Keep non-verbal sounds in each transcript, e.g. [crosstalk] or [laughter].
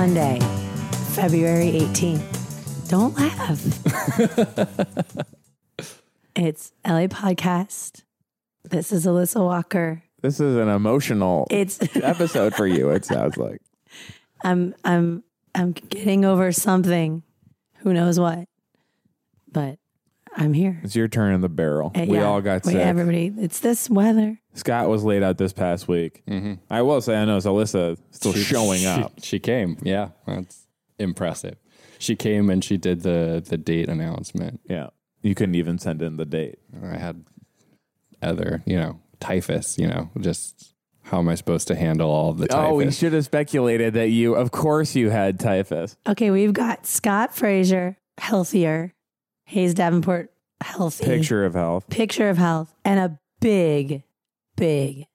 Monday, February 18th. Don't laugh. [laughs] it's LA Podcast. This is Alissa Walker. This is an emotional It's [laughs] episode for you, it sounds like. I'm I'm I'm getting over something. Who knows what? But I'm here. It's your turn in the barrel. Uh, we yeah. all got Wait, sick. Everybody, it's this weather. Scott was laid out this past week. Mm-hmm. I will say, I know Alissa still She- showing up. She came. Yeah, that's impressive. She came and she did the the date announcement. Yeah. You couldn't even send in the date. I had other, you know, typhus. You know, just how am I supposed to handle all of the typhus? Oh, we should have speculated that you, of course, you had typhus. Okay, we've got Scott Frazier, healthier, Hayes Davenport, healthy, Picture of health. picture of health, and a big, big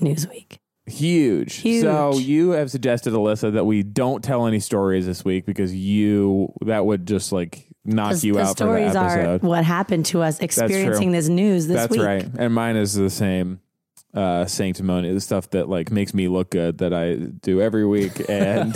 Newsweek. Huge. Huge. So you have suggested, Alissa, that we don't tell any stories this week because you, that would just like knock you the out for the stories are what happened to us experiencing this news this That's week. right. And mine is the same uh, sanctimony, the stuff that like makes me look good that I do every week. And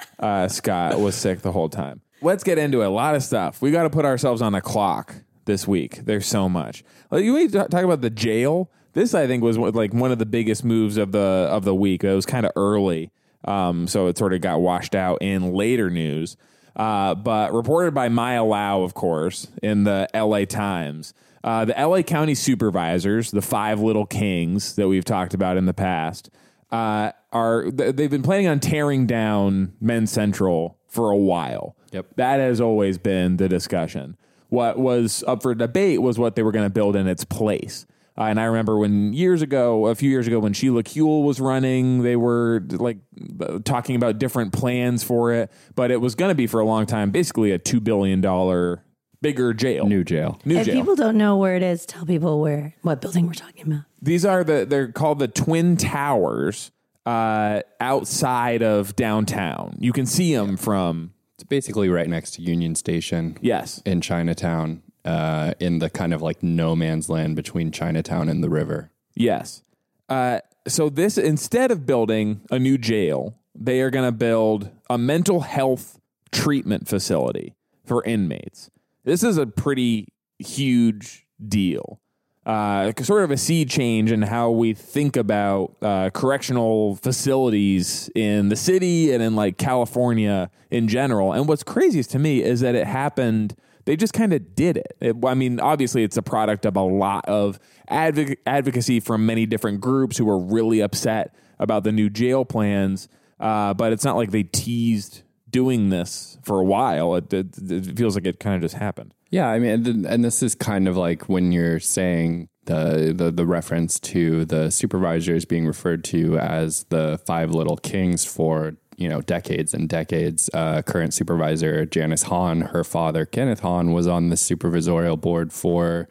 [laughs] uh, Scott was sick the whole time. Let's get into it. A lot of stuff. We got to put ourselves on a clock this week. There's so much. Like, you want to talk about the jail? This I think was like one of the biggest moves of the of the week. It was kind of early, um, so it sort of got washed out in later news. Uh, but reported by Maya Lau, of course, in the LA Times. Uh, the LA County supervisors, the five little kings that we've talked about in the past, uh, are they've been planning on tearing down Men's Central for a while. Yep. That has always been the discussion. What was up for debate was what they were going to build in its place. Uh, and I remember when years ago, a few years ago, when Sheila Kuehl was running, they were like uh, talking about different plans for it. But it was going to be for a long time, basically a two billion dollar bigger jail, new jail. new If jail. people don't know where it is, tell people where what building we're talking about. These are the they're called the Twin Towers uh, outside of downtown. You can see them from It's basically right next to Union Station. yes, in Chinatown, uh, in the kind of like no man's land between Chinatown and the river. Yes. Uh, so this instead of building a new jail, they are going to build a mental health treatment facility for inmates. This is a pretty huge deal. Uh, sort of a sea change in how we think about uh, correctional facilities in the city and in like California in general. And what's craziest to me is that it happened they just kind of did it. it. I mean, obviously, it's a product of a lot of advoc- advocacy from many different groups who were really upset about the new jail plans. Uh, but it's not like they teased doing this for a while. It, it, it feels like it kind of just happened. Yeah, I mean, and, and this is kind of like when you're saying the, the the reference to the supervisors being referred to as the five little kings for you know decades and decades. Uh, current supervisor Janice Hahn, her father Kenneth Hahn, was on the supervisorial board for.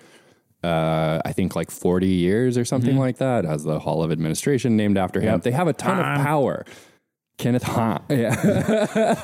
Uh, I think like 40 years or something like that, has the Hall of Administration named after him. Yep. They have a ton of power. Kenneth Hahn. [laughs] Yeah. The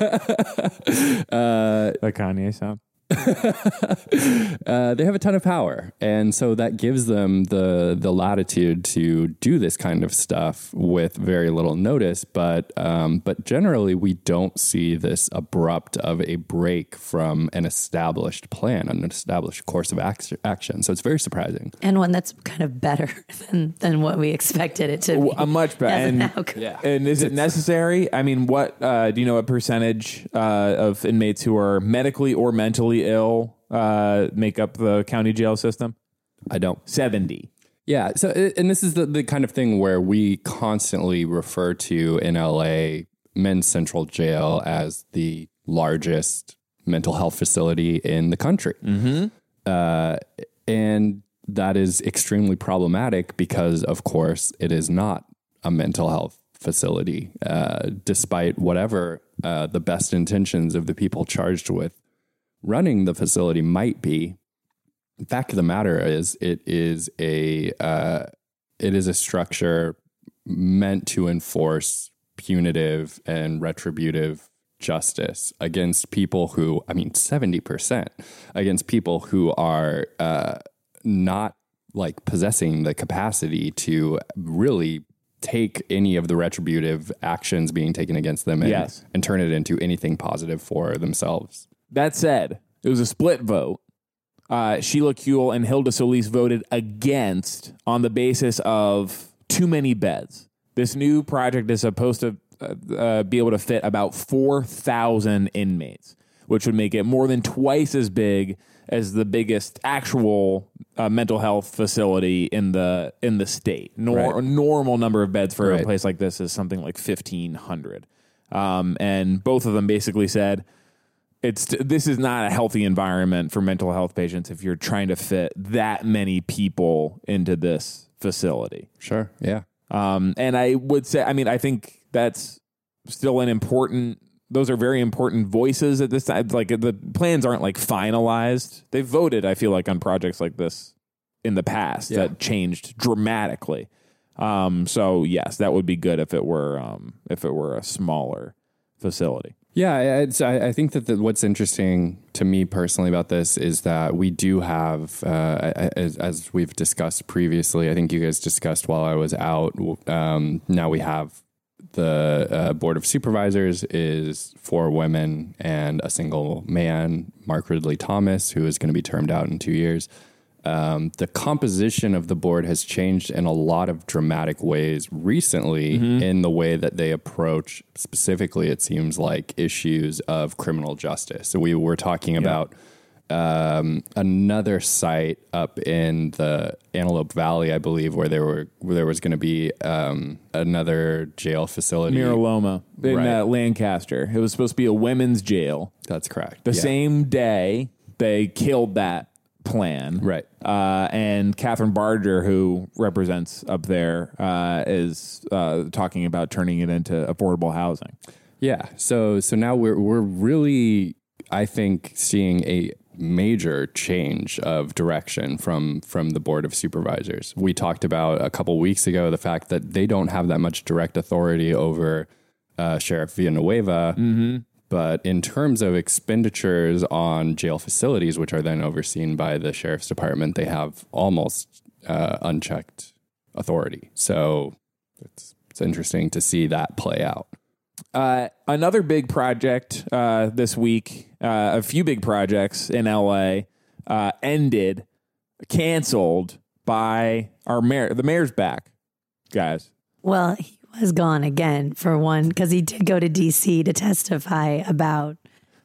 [laughs] Kanye sound. [laughs] uh, they have a ton of power, and so that gives them the the latitude to do this kind of stuff with very little notice. But um, but generally, we don't see this abrupt of a break from an established plan, an established course of act- action. So it's very surprising. And one that's kind of better [laughs] than, than what we expected it to be. A much better. And, outcome. Yeah. and is it necessary? I mean, what uh, do you know? What percentage uh, of inmates who are medically or mentally ill uh, make up the county jail system? I don't Seventy. Yeah. So, and this is the, the kind of thing where we constantly refer to in LA Men's Central Jail as the largest mental health facility in the country. Uh, and that is extremely problematic because, of course, it is not a mental health facility, uh, despite whatever uh, the best intentions of the people charged with running the facility might be the fact of the matter is it is a uh, it is a structure meant to enforce punitive and retributive justice against people who i mean 70% against people who are uh, not like possessing the capacity to really take any of the retributive actions being taken against them and, Yes. and turn it into anything positive for themselves. That said, it was a split vote. Uh, Sheila Kuehl and Hilda Solis voted against on the basis of too many beds. This new project is supposed to uh, uh, be able to fit about 4,000 inmates, which would make it more than twice as big as the biggest actual uh, mental health facility in the in the state. Nor- Right. A normal number of beds for a place like this is something like 1,500. Um, and both of them basically said, it's this is not a healthy environment for mental health patients if you're trying to fit that many people into this facility. Sure. Yeah. Um, and I would say, I mean, I think that's still an important. Those are very important voices at this time. Like the plans aren't like finalized. They've voted. I feel like on projects like this in the past Yeah. that changed dramatically. Um, so yes, that would be good if it were um, if it were a smaller facility. Yeah, I, I think that the, what's interesting to me personally about this is that we do have, uh, as, as we've discussed previously, I think you guys discussed while I was out. Um, now we have the uh, board of supervisors is four women and a single man, Mark Ridley Thomas, who is going to be termed out in two years. Um, the composition of the board has changed in a lot of dramatic ways recently in the way that they approach specifically it seems like issues of criminal justice so we were talking about um, another site up in the Antelope Valley, I believe, where there were where there was going to be um, another jail facility. Mira Loma in Right. uh, Lancaster. It was supposed to be a women's jail. That's correct. The Yeah. same day they killed that plan. Right. Uh, and Kathryn Barger, who represents up there, uh, is uh, talking about turning it into affordable housing. Yeah. So so now we're we're really I think seeing a major change of direction from from the board of supervisors. We talked about a couple weeks ago the fact that they don't have that much direct authority over uh, Sheriff Villanueva. But in terms of expenditures on jail facilities, which are then overseen by the sheriff's department, they have almost uh, unchecked authority. So it's it's interesting to see that play out. Uh, another big project uh, this week, uh, a few big projects in LA uh, ended, canceled by our mayor. The mayor's back, guys. Well, he was gone again for one because he did go to DC to testify about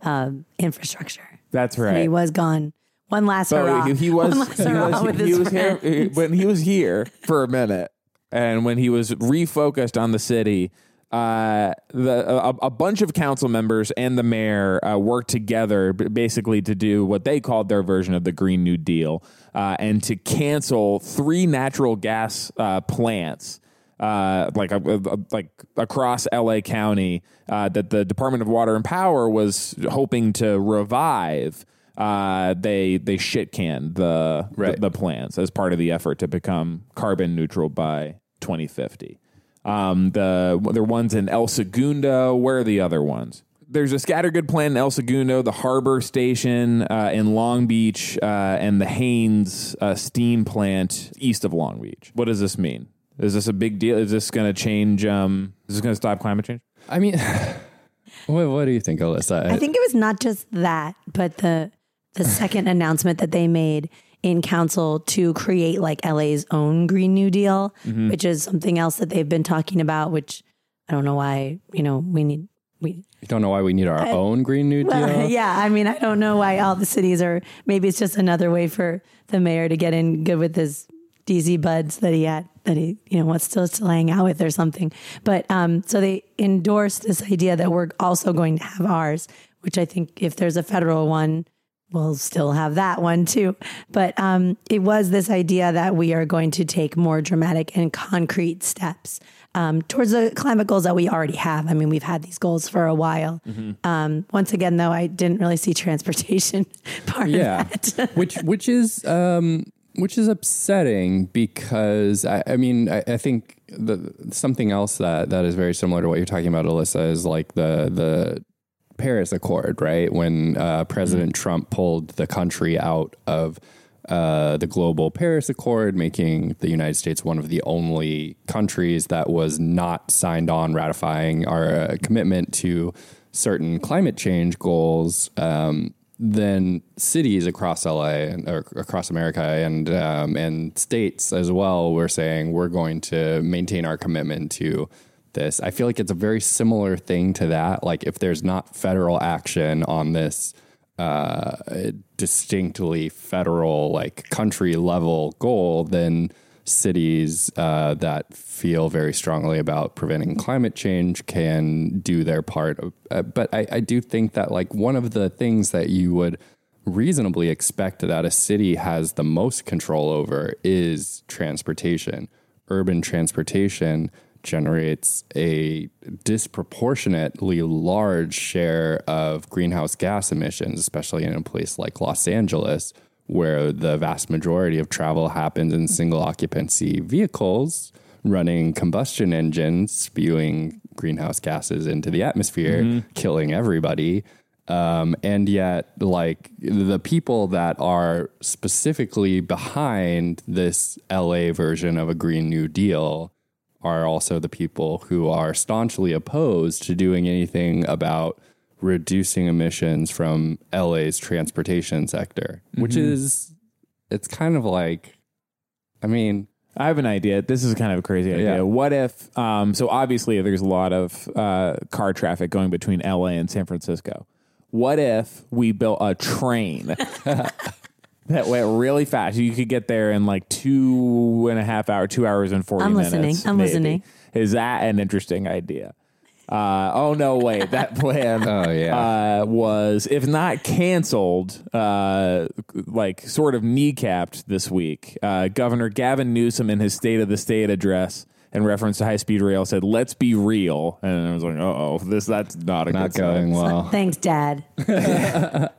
um, infrastructure. That's So right. he was gone. One last So hurrah. he, he [laughs] was, he was, with he was here when he was here for a minute, and when he was refocused on the city, uh, the a, a bunch of council members and the mayor uh, worked together basically to do what they called their version of the Green New Deal, uh, and to cancel three natural gas uh, plants uh, like uh, uh, like across LA County uh, that the Department of Water and Power was hoping to revive. Uh, they they shit canned the, Right. the the plans as part of the effort to become carbon neutral by 2050. Um, the there are ones in El Segundo. Where are the other ones? There's a scattergood plant in El Segundo, the Harbor Station uh, in Long Beach, uh, and the Haynes uh, Steam Plant east of Long Beach. What does this mean? Is this a big deal? Is this going to change? Um, is this going to stop climate change? I mean, [laughs] what, what do you think, Alissa? I think it was not just that, but the the [laughs] second announcement that they made in council to create like LA's own Green New Deal, Mm-hmm. which is something else that they've been talking about. Which I don't know why you know we need we you don't know why we need our own Green New Deal. Well, [laughs] yeah, I mean, I don't know why all the cities are. Maybe it's just another way for the mayor to get in good with his DC buds that he had, that he, you know, wants still to hang out with or something. But um, so they endorsed this idea that we're also going to have ours, which I think if there's a federal one, we'll still have that one too. But um, it was this idea that we are going to take more dramatic and concrete steps um, towards the climate goals that we already have. I mean, we've had these goals for a while. Um, once again, though, I didn't really see transportation [laughs] part yeah, of that. [laughs] which which is um, which is upsetting because I, I mean I, I think the something else that that is very similar to what you're talking about, Alissa, is like the the Paris Accord, right? When uh, President Trump pulled the country out of uh, the global Paris Accord, making the United States one of the only countries that was not signed on ratifying our uh, commitment to certain climate change goals. Um, then cities across LA and across America and um, and states as well were saying we're going to maintain our commitment to this. I feel like it's a very similar thing to that. Like if there's not federal action on this uh, distinctly federal, like country level goal, then cities uh, that feel very strongly about preventing climate change can do their part. Uh, but I, I do think that like one of the things that you would reasonably expect that a city has the most control over is transportation, urban transportation generates a disproportionately large share of greenhouse gas emissions, especially in a place like Los Angeles, where the vast majority of travel happens in single occupancy vehicles running combustion engines, spewing greenhouse gases into the atmosphere, mm-hmm. killing everybody. Um, and yet, like the people that are specifically behind this LA version of a Green New Deal are also the people who are staunchly opposed to doing anything about reducing emissions from LA's transportation sector, mm-hmm. which is it's kind of like I mean, I have an idea. This is kind of a crazy idea. Yeah. What if um, so obviously there's a lot of uh, car traffic going between LA and San Francisco. What if we built a train [laughs] that went really fast. You could get there in like two and a half hour, two hours and 40 I'm minutes. listening. I'm maybe. listening. Is that an interesting idea? Uh, oh no! Wait, that [laughs] plan. oh yeah, uh, was if not canceled, uh, like sort of kneecapped this week. Uh, Governor Gavin Newsom, in his State of the State address, in reference to high speed rail, said, "Let's be real," and I was like, "Oh, this that's not a not good going sign. well." Thanks, Dad. [laughs]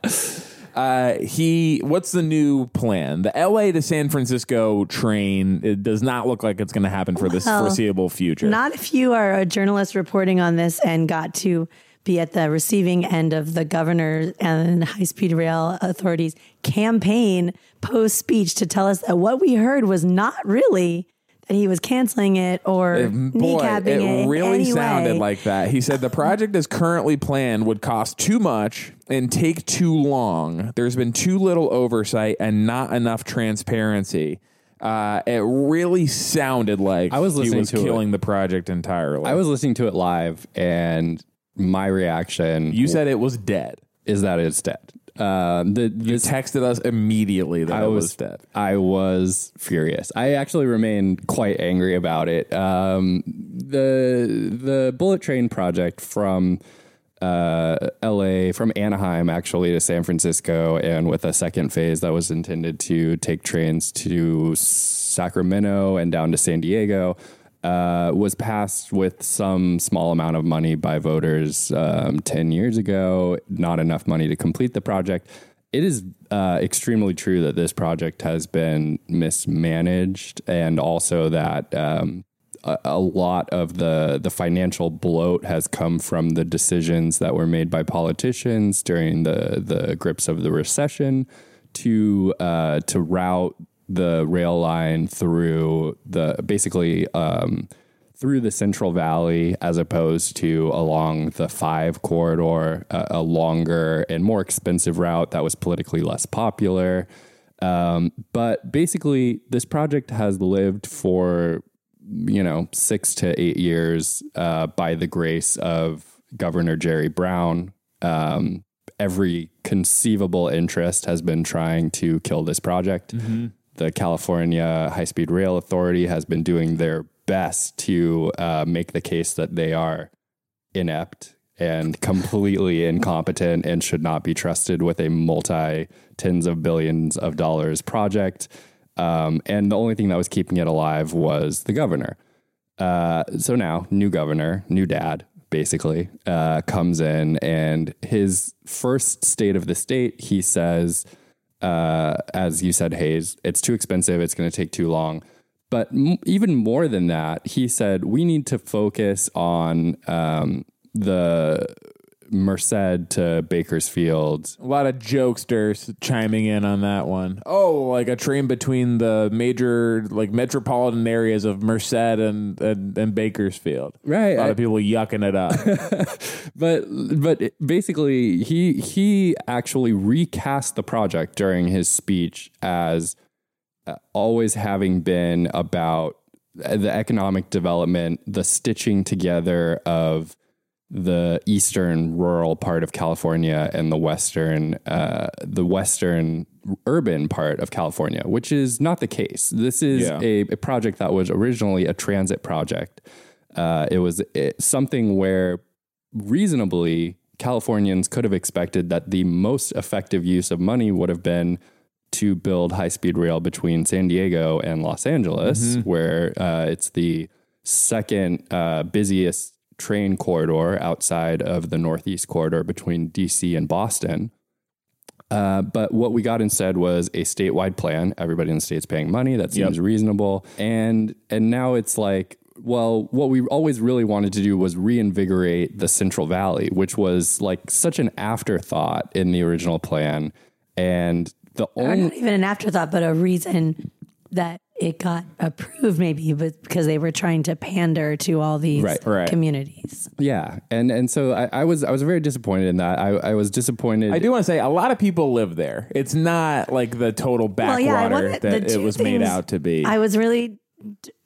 Uh, he what's the new plan? The LA to San Francisco train it does not look like it's going to happen for this well, foreseeable future. Not if you are a journalist reporting on this and got to be at the receiving end of the governor and high speed rail authorities campaign post speech to tell us that what we heard was not really that he was canceling it or it, boy, kneecapping it. It really anyway. sounded like that. He said the project as currently planned would cost too much and take too long. There's been too little oversight and not enough transparency. Uh, it really sounded like I was listening was to killing it. the project entirely. I was listening to it live, and my reaction. You said it was dead. Is that it's dead? Uh, the, you texted us immediately that I was, was, dead. I was furious. I actually remained quite angry about it. Um, the the bullet train project from uh, L.A. from Anaheim actually to San Francisco, and with a second phase that was intended to take trains to Sacramento and down to San Diego uh, was passed with some small amount of money by voters um, 10 years ago, not enough money to complete the project. It is uh, extremely true that this project has been mismanaged, and also that um, a, lot of the the financial bloat has come from the decisions that were made by politicians during the the grips of the recession to uh, to route the rail line through the basically um, through the Central Valley as opposed to along the five corridor, a longer and more expensive route that was politically less popular. Um, but basically, this project has lived for you know six to eight years uh, by the grace of Governor Jerry Brown. Um, every conceivable interest has been trying to kill this project. Mm-hmm the California High Speed Rail Authority has been doing their best to uh, make the case that they are inept and completely [laughs] incompetent and should not be trusted with a multi tens of billions of dollars project. Um, and the only thing that was keeping it alive was the governor. Uh, so now, new governor, new dad, basically, uh, comes in, and his first state of the state, he says, uh, as you said, Hayes, it's too expensive. It's going to take too long. But m- even more than that, he said we need to focus on um, the Merced to Bakersfield. A lot of jokesters chiming in on that one. Oh, like a train between the major like metropolitan areas of Merced and and, and Bakersfield. Right. A lot I- of people yucking it up. [laughs] but but basically he he actually recast the project during his speech as uh, always having been about the economic development the stitching together of the eastern rural part of California and the western uh, the western urban part of California which is not the case. This is Yeah. a, a project that was originally a transit project. Uh, it was it, something where reasonably Californians could have expected that the most effective use of money would have been to build high speed rail between San Diego and Los Angeles, where uh, it's the second uh, busiest train corridor outside of the Northeast corridor between DC and Boston. Uh, but what we got instead was a statewide plan. Everybody in the state's paying money. That seems reasonable. And and now it's like, well, what we always really wanted to do was reinvigorate the Central Valley, which was like such an afterthought in the original plan. And the Or only not even an afterthought, but a reason that it got approved, maybe, but because they were trying to pander to all these Right, right. communities. yeah, and and so I, I was I was very disappointed in that. I, I was disappointed. I do want to say a lot of people live there. It's not like the total Well, backwater yeah, I the that it two was made out to be. I was really d-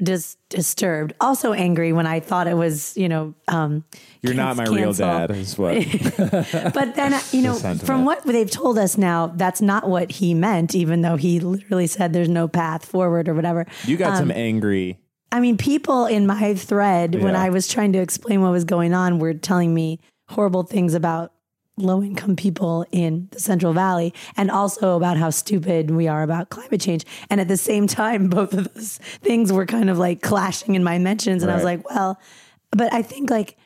dis- disturbed, also angry when I thought it was, you know, um, You're not my canc- real dad, is what. [laughs] But then, you [laughs] know, sentiment. from what they've told us now, that's not what he meant, even though he literally said there's no path forward or whatever. You got Um, some angry. I mean, people in my thread, when I was trying to explain what was going on, were telling me horrible things about low income people in the Central Valley and also about how stupid we are about climate change. And at the same time, [laughs] both of those things were kind of like clashing in my mentions. And I was like, well, but I think like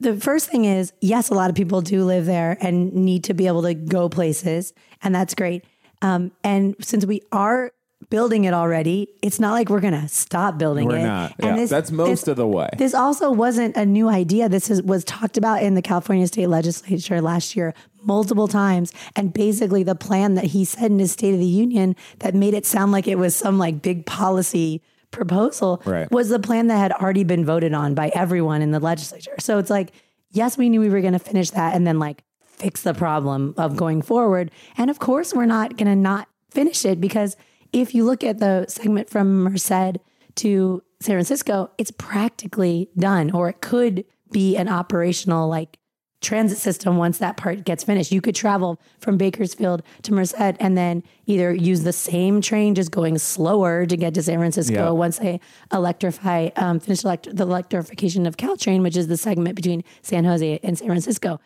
the first thing is yes, a lot of people do live there and need to be able to go places, and that's great. Um, and since we are building it already, it's not like we're gonna stop building We're it. not. And Yeah, that's most of the way. This also wasn't a new idea. This is, was talked about in the California State Legislature last year multiple times. And basically, the plan that he said in his State of the Union that made it sound like it was some like big policy proposal Right. was the plan that had already been voted on by everyone in the legislature. So it's like, yes, we knew we were going to finish that and then like fix the problem of going forward. And of course, we're not going to not finish it because if you look at the segment from Merced to San Francisco, it's practically done, or it could be an operational like transit system once that part gets finished. You could travel from Bakersfield to Merced and then either use the same train just going slower to get to San Francisco Yeah. once they electrify, um, finish elect- the electrification of Caltrain, which is the segment between San Jose and San Francisco.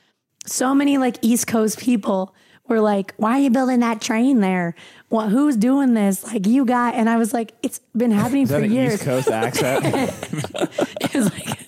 So many like East Coast people were like, "Why are you building that train there? Well, who's doing this? Like you got?" And I was like, "It's been happening for years." East Coast accent? [laughs] It was like,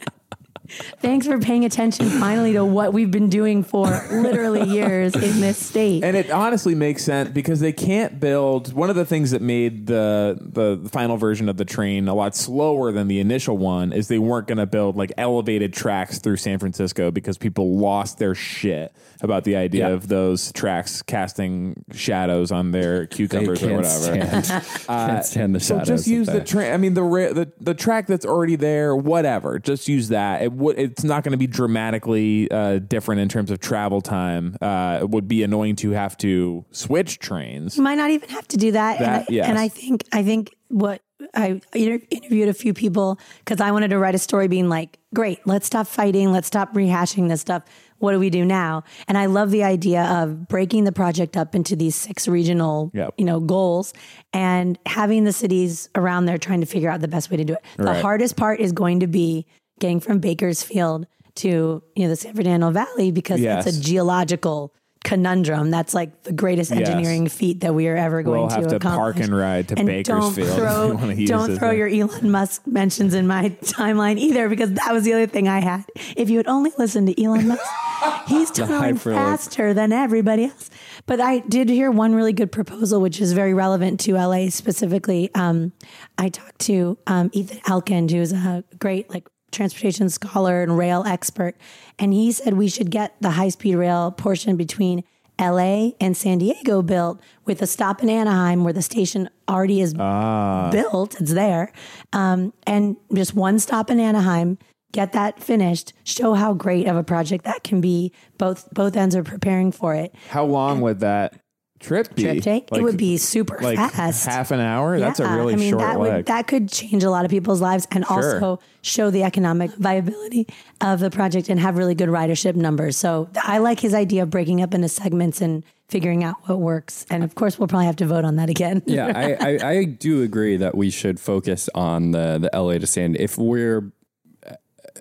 thanks for paying attention finally to what we've been doing for literally [laughs] years in this state. And it honestly makes sense because they can't build. One of the things that made the the final version of the train a lot slower than the initial one is they weren't going to build like elevated tracks through San Francisco because people lost their shit about the idea Yeah. of those tracks casting shadows on their cucumbers or can't whatever. stand, [laughs] uh, can't stand the shadows. So just use the train. I mean, the, ra- the the track that's already there. Whatever. Just use that. It would. It's not going to be dramatically uh, different in terms of travel time. Uh, it would be annoying to have to switch trains. you might not even have to do that. That- and, I, yes. and I think I think what I inter- interviewed a few people because I wanted to write a story being like, great, let's stop fighting, let's stop rehashing this stuff. What do we do now? And I love the idea of breaking the project up into these six regional, Yep. you know, goals and having the cities around there trying to figure out the best way to do it. The Right. hardest part is going to be getting from Bakersfield to you know the San Fernando Valley because Yes. it's a geological conundrum. That's like the greatest Yes. engineering feat that we are ever going We'll to have to accomplish. park and ride to And Bakersfield Don't you throw, [laughs] use don't throw your Elon Musk mentions in my timeline either, because that was the other thing I had. If you had only listened to Elon Musk, [laughs] he's tunneling faster than everybody else. But I did hear one really good proposal, which is very relevant to LA specifically. Um, I talked to um, Ethan Elkind, who's a great like transportation scholar and rail expert. And he said we should get the high speed rail portion between LA and San Diego built with a stop in Anaheim where the station already is built. It's there. Um, and just one stop in Anaheim, get that finished, show how great of a project that can be. Both both ends are preparing for it. How long would that trip be? Trip take Like- it would be super like fast. half an hour. That's a really I mean, short that leg. Would, that could change a lot of people's lives and Sure. also show the economic viability of the project and have really good ridership numbers. So I like his idea of breaking up into segments and figuring out what works. And of course, we'll probably have to vote on that again. yeah, I, I, I do agree that we should focus on the the LA to San. If we're,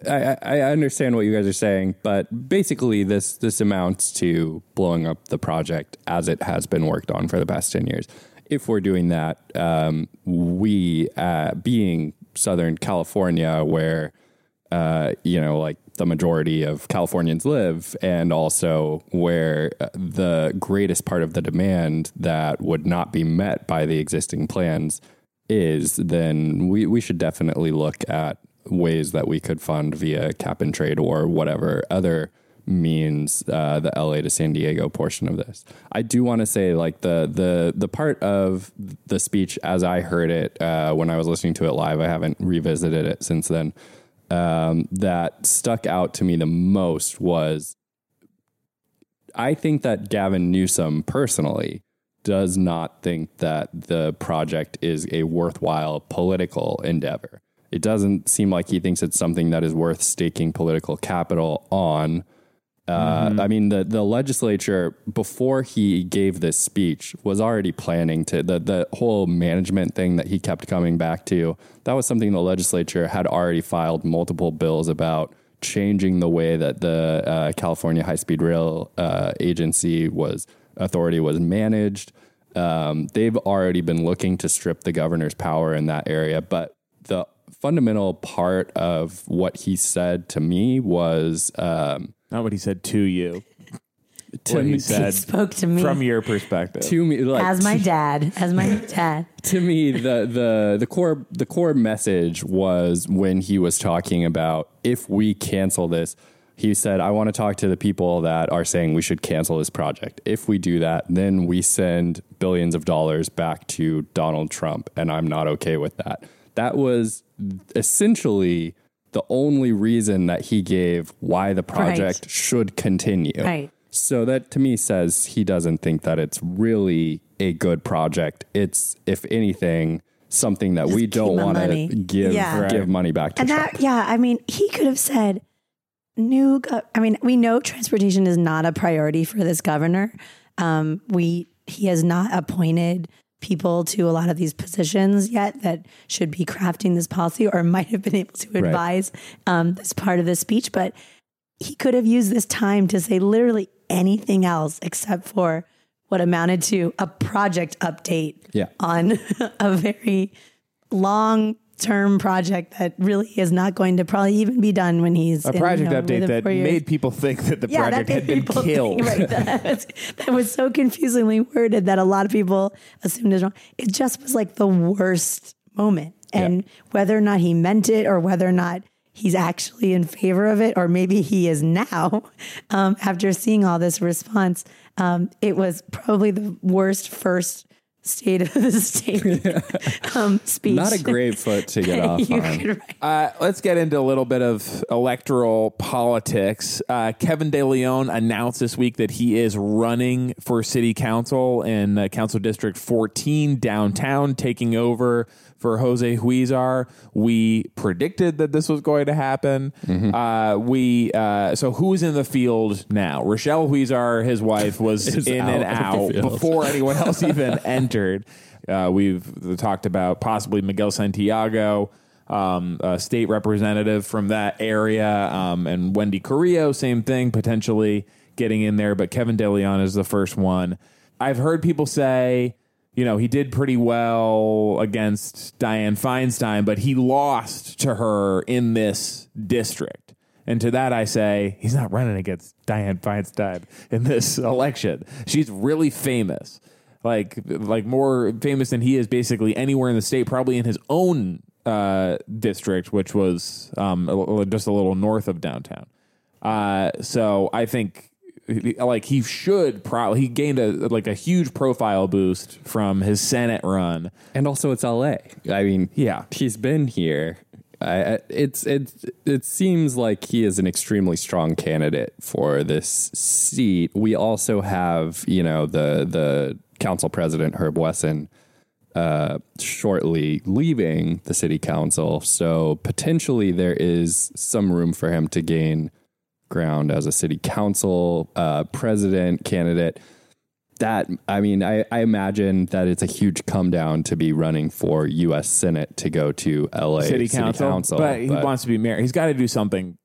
I, I understand what you guys are saying, but basically this this amounts to blowing up the project as it has been worked on for the past ten years. If we're doing that, um, we uh, being Southern California, where uh, you know, like the majority of Californians live, and also where uh, the greatest part of the demand that would not be met by the existing plans is, then we, we should definitely look at ways that we could fund via cap and trade or whatever other means uh, the LA to San Diego portion of this. I do want to say like the the the part of the speech as I heard it uh, when I was listening to it live. I haven't revisited it since then um, that stuck out to me the most was I think that Gavin Newsom personally does not think that the project is a worthwhile political endeavor. It doesn't seem like he thinks it's something that is worth staking political capital on. Uh, I mean, the, the legislature, before he gave this speech, was already planning to the, the whole management thing that he kept coming back to. That was something the legislature had already filed multiple bills about changing the way that the uh, California High Speed Rail uh, Agency was authority was managed. Um, they've already been looking to strip the governor's power in that area, but the fundamental part of what he said to me was. Um, Not what he said to you. [laughs] to what me, he said spoke to me from your perspective. to me like as my dad, as my [laughs] dad. to me the the the core the core message was when he was talking about if we cancel this he said i want to talk to the people that are saying we should cancel this project if we do that then we send billions of dollars back to donald trump and i'm not okay with that that was essentially the only reason that he gave why the project should continue Right. so that to me says he doesn't think that it's really a good project. It's if anything something that we don't want to give Yeah. give money back to And Trump. that, yeah, I mean, he could have said, new, go- I mean, we know transportation is not a priority for this governor. Um, we, he has not appointed people to a lot of these positions yet that should be crafting this policy or might have been able to advise um, this part of the speech. But he could have used this time to say literally anything else except for what amounted to a project update Yeah. on [laughs] a very long term project that really is not going to probably even be done when he's a in, project you know, update that made people think that the yeah, project had been killed. Think, right, that, [laughs] was, that was so confusingly worded that a lot of people assumed it wrong. It just was like the worst moment. And whether or not he meant it or whether or not he's actually in favor of it, or maybe he is now [laughs] um, after seeing all this response, um, it was probably the worst first state of the [laughs] state [laughs] [laughs] um, speech. Not a great foot to get off on. could Uh, let's get into a little bit of electoral politics. Uh, Kevin De Leon announced this week that he is running for city council in uh, Council District 14 downtown, taking over for Jose Huizar. We predicted that this was going to happen. Uh, we uh, so who's in the field now? Rochelle Huizar, his wife, was [laughs] in out and out before anyone else even [laughs] entered. Uh, we've talked about possibly Miguel Santiago, um, a state representative from that area, um, and Wendy Carrillo, same thing, potentially getting in there. But Kevin De Leon is the first one. I've heard people say, you know, he did pretty well against Dianne Feinstein, but he lost to her in this district. And to that, I say he's not running against Dianne Feinstein in this [laughs] election. She's really famous, like like more famous than he is basically anywhere in the state, probably in his own uh, district, which was um, just a little north of downtown. Uh, so I think like he should probably he gained a like a huge profile boost from his Senate run. And also, it's LA. I mean, Yeah. he's been here. I, it's it it seems like he is an extremely strong candidate for this seat. We also have you know the the council president Herb Wesson uh, shortly leaving the city council, so potentially there is some room for him to gain ground as a city council uh, president candidate that I mean, I, I imagine that it's a huge come down to be running for U.S. Senate to go to L.A. City, council, but he wants to be mayor. He's got to do something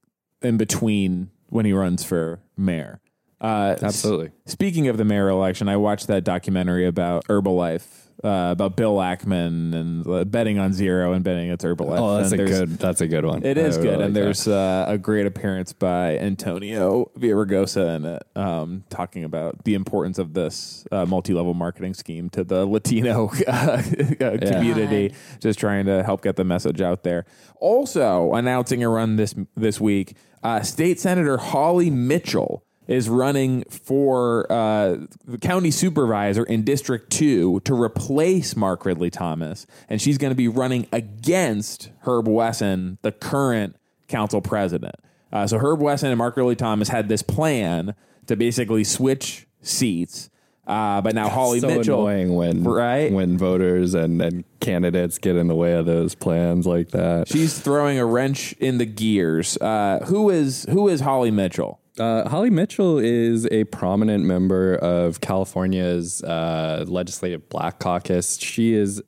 in between when he runs for mayor. Uh, Absolutely. s- speaking of the mayor election, I watched that documentary about Herbalife, uh, about Bill Ackman and uh, betting on zero and betting it's Herbalife. oh, that's And a good. That's a good one. It is good, really and like there's uh, a great appearance by Antonio Villaraigosa in it, um, talking about the importance of this uh, multi-level marketing scheme to the Latino [laughs] uh, community, just trying to help get the message out there. Also, announcing a run this this week, uh, State Senator Holly Mitchell is running for uh, the county supervisor in District 2 to replace Mark Ridley Thomas. And she's going to be running against Herb Wesson, the current council president. Uh, so Herb Wesson and Mark Ridley Thomas had this plan to basically switch seats. Uh, but now Holly so Mitchell. annoying when right? when voters and, and candidates get in the way of those plans like that. She's throwing a wrench in the gears. Uh, who is who is Holly Mitchell? Uh, Holly Mitchell is a prominent member of California's uh, legislative Black Caucus. She is.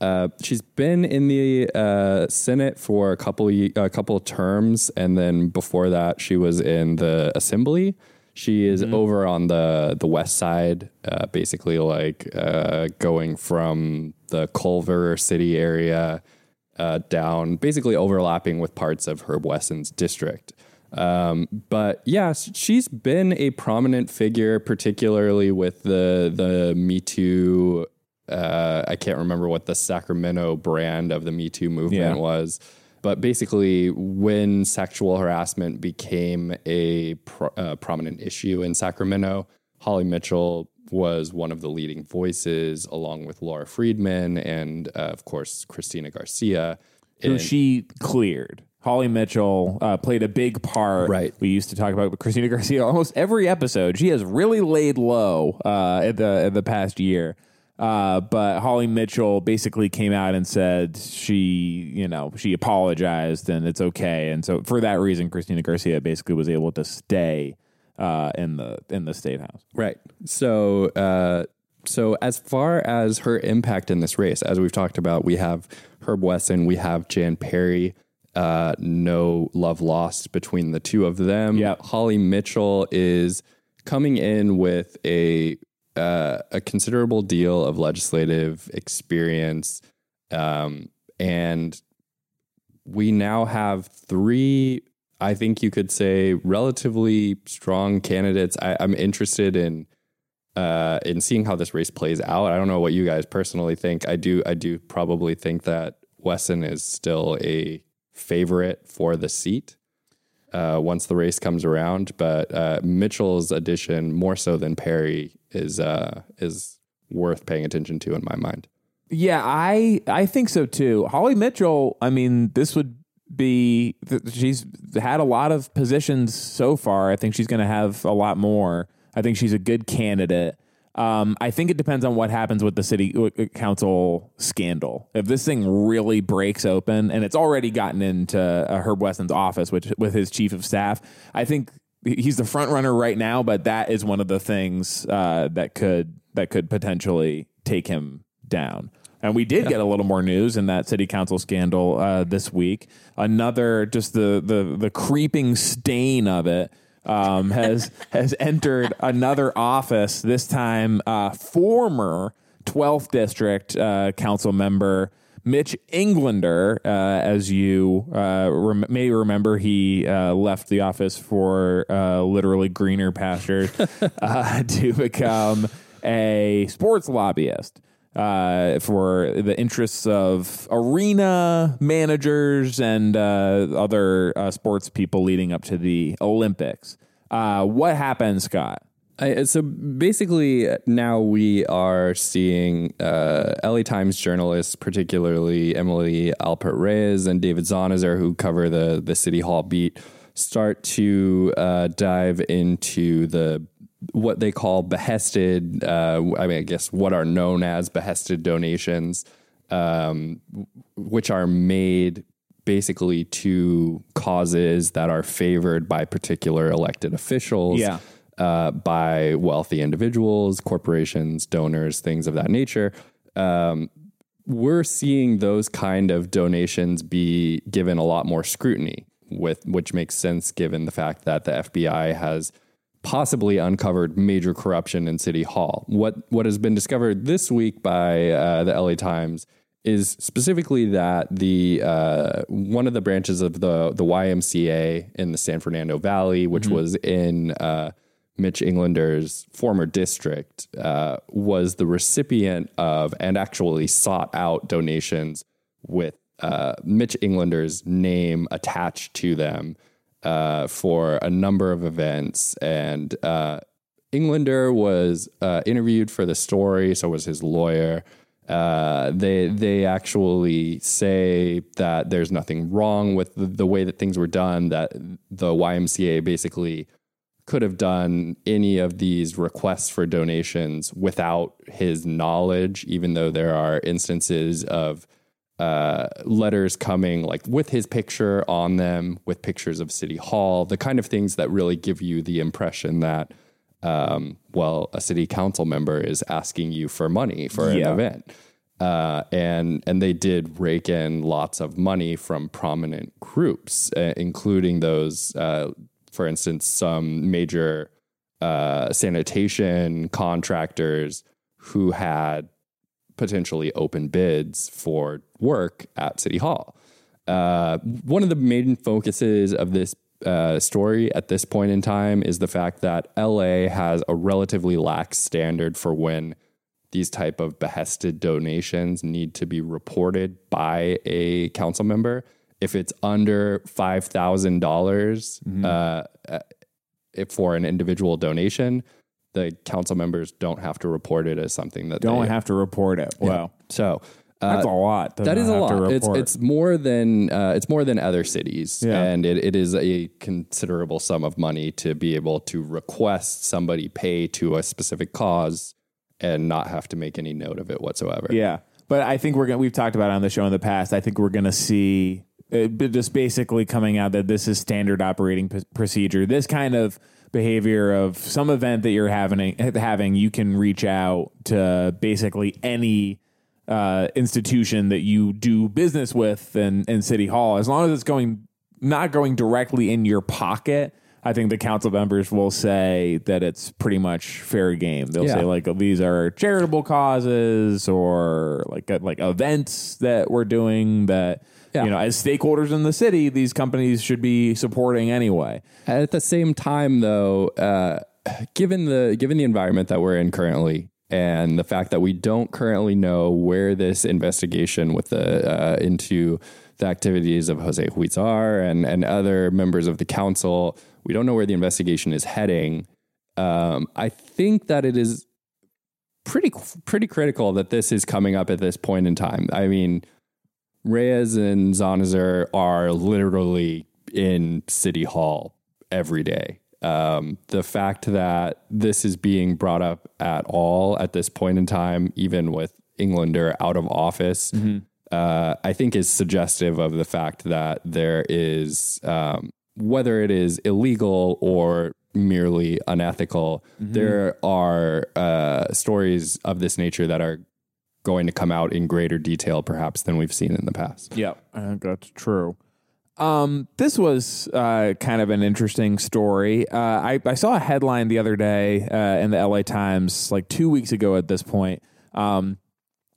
Uh, she's been in the uh, Senate for a couple a couple of terms, and then before that, she was in the Assembly. She is over on the the west side, uh, basically like uh, going from the Culver City area uh, down, basically overlapping with parts of Herb Wesson's district. Um, but yeah, she's been a prominent figure, particularly with the the Me Too. Uh, I can't remember what the Sacramento brand of the Me Too movement Yeah. was, but basically, when sexual harassment became a pro- uh, prominent issue in Sacramento, Holly Mitchell was one of the leading voices, along with Laura Friedman and, uh, of course, Cristina Garcia. who she cleared. Holly Mitchell uh, played a big part. Right. We used to talk about Cristina Garcia [laughs] almost every episode. She has really laid low uh, in the in the past year. Uh, but Holly Mitchell basically came out and said she, you know, she apologized and it's okay. And so for that reason, Cristina Garcia basically was able to stay uh, in the in the state house. Right. So, uh, so as far as her impact in this race, as we've talked about, we have Herb Wesson, we have Jan Perry. Uh, no love lost between the two of them. Holly Mitchell is coming in with a uh, a considerable deal of legislative experience, um, and we now have three. I think you could say relatively strong candidates. I, I'm interested in uh, in seeing how this race plays out. I don't know what you guys personally think. I do. I do probably think that Wesson is still a favorite for the seat uh, once the race comes around. But uh, Mitchell's addition, more so than Perry, is uh, is worth paying attention to in my mind. Yeah, I I think so too. Holly Mitchell, I mean, this would be she's had a lot of positions so far. I think she's going to have a lot more. I think she's a good candidate. Um, I think it depends on what happens with the city uh, council scandal. If this thing really breaks open, and it's already gotten into uh, Herb Wesson's office, which with his chief of staff, I think he's the front runner right now. But that is one of the things uh, that could that could potentially take him down. And we did get a little more news in that city council scandal uh, this week. Another, just the the the creeping stain of it um, has has entered another office. This time, uh, former 12th district uh, council member Mitch Englander, uh, as you uh, rem- may remember, he uh, left the office for uh, literally greener pastures [laughs] to become a sports lobbyist. Uh, for the interests of arena managers and uh, other uh, sports people leading up to the Olympics. Uh, what happened, Scott? I, so basically, now we are seeing uh, LA Times journalists, particularly Emily Alpert Reyes and David Zahniser, who cover the the City Hall beat, start to uh, dive into the what they call behested. Uh, I mean, I guess what are known as behested donations, um, which are made basically to causes that are favored by particular elected officials. Yeah uh, by wealthy individuals, corporations, donors, things of that nature. Um, we're seeing those kind of donations be given a lot more scrutiny, with which makes sense given the fact that the FBI has possibly uncovered major corruption in City Hall. What what has been discovered this week by uh, the LA Times is specifically that the uh, one of the branches of the the YMCA in the San Fernando Valley, which mm-hmm. was in uh, Mitch Englander's former district, uh, was the recipient of and actually sought out donations with uh, Mitch Englander's name attached to them uh, for a number of events. And uh, Englander was uh, interviewed for the story, so was his lawyer. Uh, they they actually say that there's nothing wrong with the, the way that things were done. That the YMCA basically could have done any of these requests for donations without his knowledge, even though there are instances of uh, letters coming like with his picture on them, with pictures of City Hall, the kind of things that really give you the impression that, um, well, a city council member is asking you for money for yeah. an event. Uh, and and they did rake in lots of money from prominent groups, uh, including those uh, for instance, some major uh, sanitation contractors who had potentially open bids for work at City Hall. Uh, one of the main focuses of this uh, story at this point in time is the fact that LA has a relatively lax standard for when these type of behested donations need to be reported by a council member if it's under five thousand dollars mm-hmm. uh, uh for an individual donation, the council members don't have to report it as something that they don't they, have to report it. Wow. Yeah. So uh, that's a lot. That is a lot. It's it's more than uh, it's more than other cities, yeah. and it, it is a considerable sum of money to be able to request somebody pay to a specific cause and not have to make any note of it whatsoever. Yeah, but I think we're gonna. We've talked about it on the show in the past. I think we're going to see uh, just basically coming out that this is standard operating p- procedure. This kind of behavior of some event that you're having, having you can reach out to basically any uh, institution that you do business with in, in City Hall, as long as it's going not going directly in your pocket. I think the council members will say that it's pretty much fair game. They'll yeah. say like these are charitable causes or like uh, like events that we're doing that yeah. You know, as stakeholders in the city, these companies should be supporting anyway. At the same time, though, uh, given the given the environment that we're in currently, and the fact that we don't currently know where this investigation with the uh, into the activities of Jose Huizar and and other members of the council, we don't know where the investigation is heading. Um, I think that it is pretty pretty critical that this is coming up at this point in time. I mean Reyes and Zahniser are literally in City Hall every day. Um, the fact that this is being brought up at all at this point in time, even with Englander out of office, mm-hmm. uh, I think is suggestive of the fact that there is, um, whether it is illegal or merely unethical, mm-hmm. there are uh, stories of this nature that are going to come out in greater detail, perhaps, than we've seen in the past. Yeah, that's true. Um, this was uh, kind of an interesting story. Uh, I, I, saw a headline the other day uh, in the LA Times, like two weeks ago at this point, um,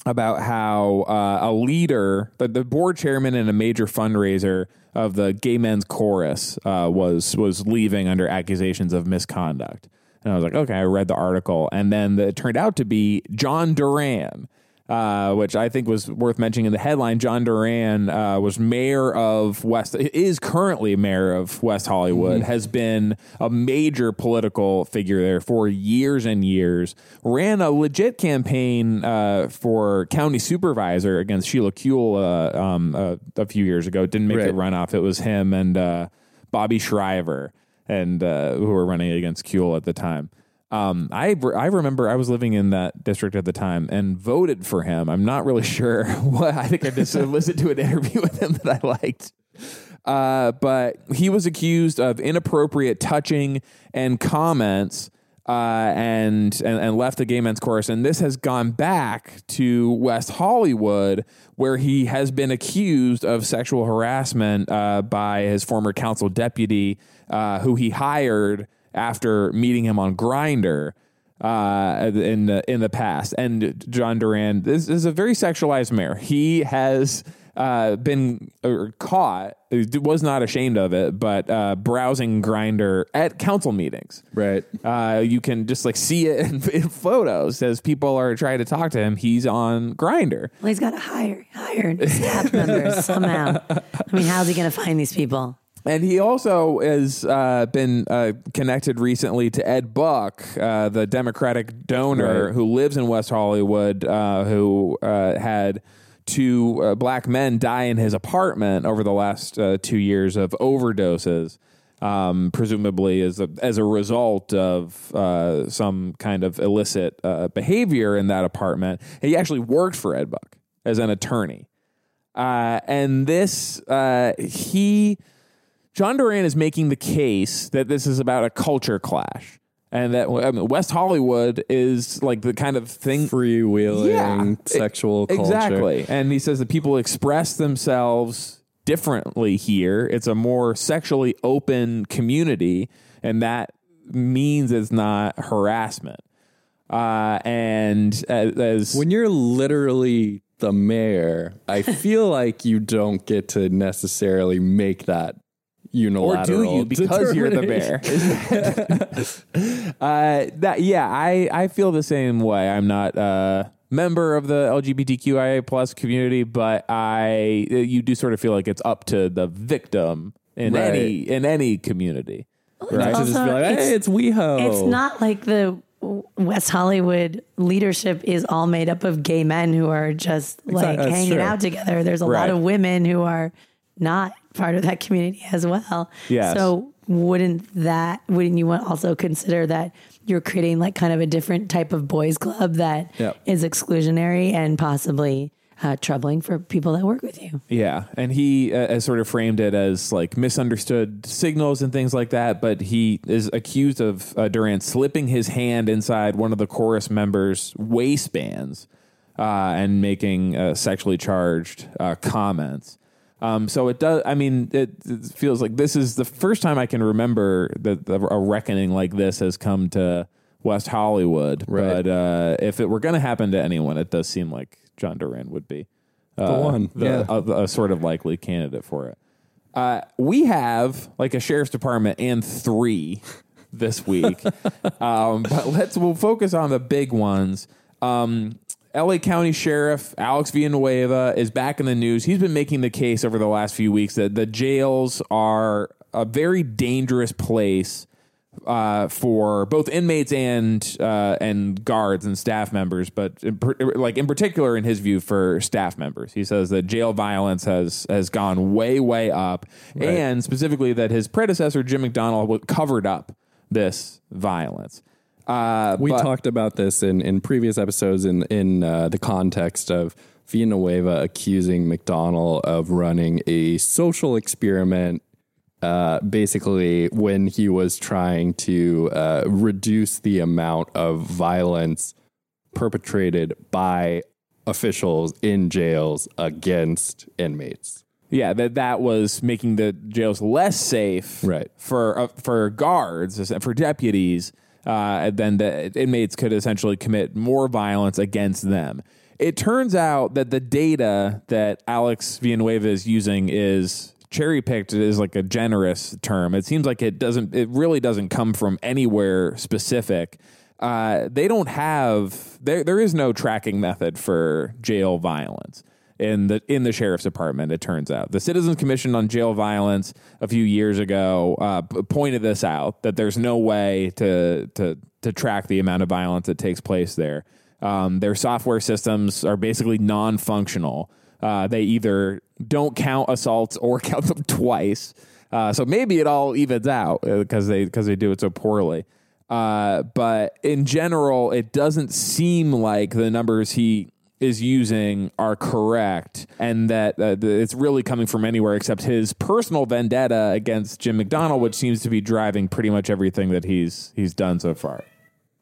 about how uh, a leader, the, the, board chairman and a major fundraiser of the Gay Men's Chorus, uh, was was leaving under accusations of misconduct. And I was like, okay, I read the article, and then the, it turned out to be John Duran uh, which I think was worth mentioning in the headline. John Duran uh, was mayor of West, is currently mayor of West Hollywood, has been a major political figure there for years and years. Ran a legit campaign uh, for county supervisor against Sheila Kuehl uh, um, uh, a few years ago. Didn't make Right. the runoff. It was him and uh, Bobby Shriver, and uh, who were running against Kuehl at the time. Um, I I remember I was living in that district at the time and voted for him. I'm not really [laughs] sure what. I think I just listened to an interview with him that I liked. Uh, but he was accused of inappropriate touching and comments. Uh, and, and and left the gay men's chorus, and this has gone back to West Hollywood, where he has been accused of sexual harassment uh, by his former council deputy, uh, who he hired after meeting him on Grindr uh, in the in the past. And John Duran, this is a very sexualized mayor. He has uh, been uh, caught, was not ashamed of it, but uh, browsing Grindr at council meetings. Right. Uh, you can just like see it in, [laughs] in photos as people are trying to talk to him. He's on Grindr. Well, he's got to hire hired staff members somehow. I mean, how's he going to find these people? And he also has uh, been uh, connected recently to Ed Buck, uh, the Democratic donor Right. who lives in West Hollywood, uh, who uh, had two uh, black men die in his apartment over the last uh, two years of overdoses. Um, presumably, as a as a result of uh, some kind of illicit uh, behavior in that apartment, he actually worked for Ed Buck as an attorney, uh, and this uh, he John Duran is making the case that this is about a culture clash, and that I mean, West Hollywood is like the kind of thing Freewheeling Yeah, sexual culture. Exactly. And he says that people express themselves differently here. It's a more sexually open community, and that means it's not harassment. Uh, and as, as When you're literally the mayor, I feel like you don't get to necessarily make that or unilateral. do you because you're the bear? [laughs] [laughs] uh, that yeah, I I feel the same way. I'm not a member of the LGBTQIA plus community, but I you do sort of feel like it's up to the victim in Right. any in any community. Not to just be Also, like, it's- hey, it's WeHo. It's not like the West Hollywood leadership is all made up of gay men who are just like that's hanging true. out together. There's a Right. lot of women who are not part of that community as well. Yes. So wouldn't that wouldn't you want also consider that you're creating like kind of a different type of boys club that is Yep. exclusionary and possibly uh, troubling for people that work with you? Yeah, and he uh, has sort of framed it as like misunderstood signals and things like that. But he is accused of uh, Duran slipping his hand inside one of the chorus members' waistbands uh, and making uh, sexually charged uh, comments. Um, so it does. I mean, it, it feels like this is the first time I can remember that the, a reckoning like this has come to West Hollywood. Right. But uh, if it were going to happen to anyone, it does seem like John Duran would be uh, one, the- yeah. a, a sort of likely candidate for it. Uh, we have like a sheriff's department and three this week, [laughs] um, but let's we'll focus on the big ones. Um, LA County Sheriff Alex Villanueva is back in the news. He's been making the case over the last few weeks that the jails are a very dangerous place uh, for both inmates and uh, and guards and staff members, but in, per- like in particular, in his view, for staff members, he says that jail violence has has gone way way up, and specifically that his predecessor Jim McDonnell covered up this violence. Uh, We but- talked about this in, in previous episodes in in uh, the context of Villanueva accusing McDonnell of running a social experiment. Uh, basically, when he was trying to uh, reduce the amount of violence perpetrated by officials in jails against inmates. Yeah, that that was making the jails less safe, Right. For uh, for guards, and for deputies, uh, then the inmates could essentially commit more violence against them. It turns out that the data that Alex Villanueva is using is cherry picked is like a generous term. It seems like it doesn't. It really doesn't come from anywhere specific. uh, they don't have there. There is no tracking method for jail violence in the in the sheriff's department. It turns out the Citizens Commission on Jail Violence a few years ago uh, pointed this out that there's no way to to to track the amount of violence that takes place there. Um, their software systems are basically non-functional. Uh, they either don't count assaults or [laughs] count them twice. Uh, so maybe it all evens out because they because they do it so poorly. Uh, but in general, it doesn't seem like the numbers he is using are correct, and that uh, the, it's really coming from anywhere except his personal vendetta against Jim McDonnell, which seems to be driving pretty much everything that he's he's done so far.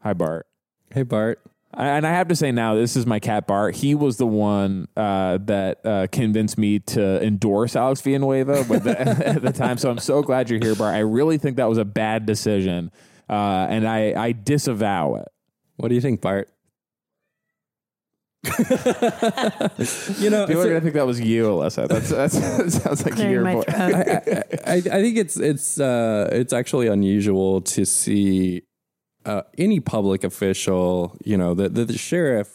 Hi, Bart. Hey, Bart. I- And I have to say now, this is my cat Bart. He was the one uh, that uh, convinced me to endorse Alex Villanueva with the, [laughs] at the time. So I'm so glad you're here, Bart. I really think that was a bad decision, uh, and I, I disavow it. What do you think, Bart? [laughs] you know, People are gonna think that was you, Alissa. That's, that's [laughs] that sounds like Clearing your my voice. throat. I, I, I think it's it's uh, it's actually unusual to see uh, any public official, you know, the, the the sheriff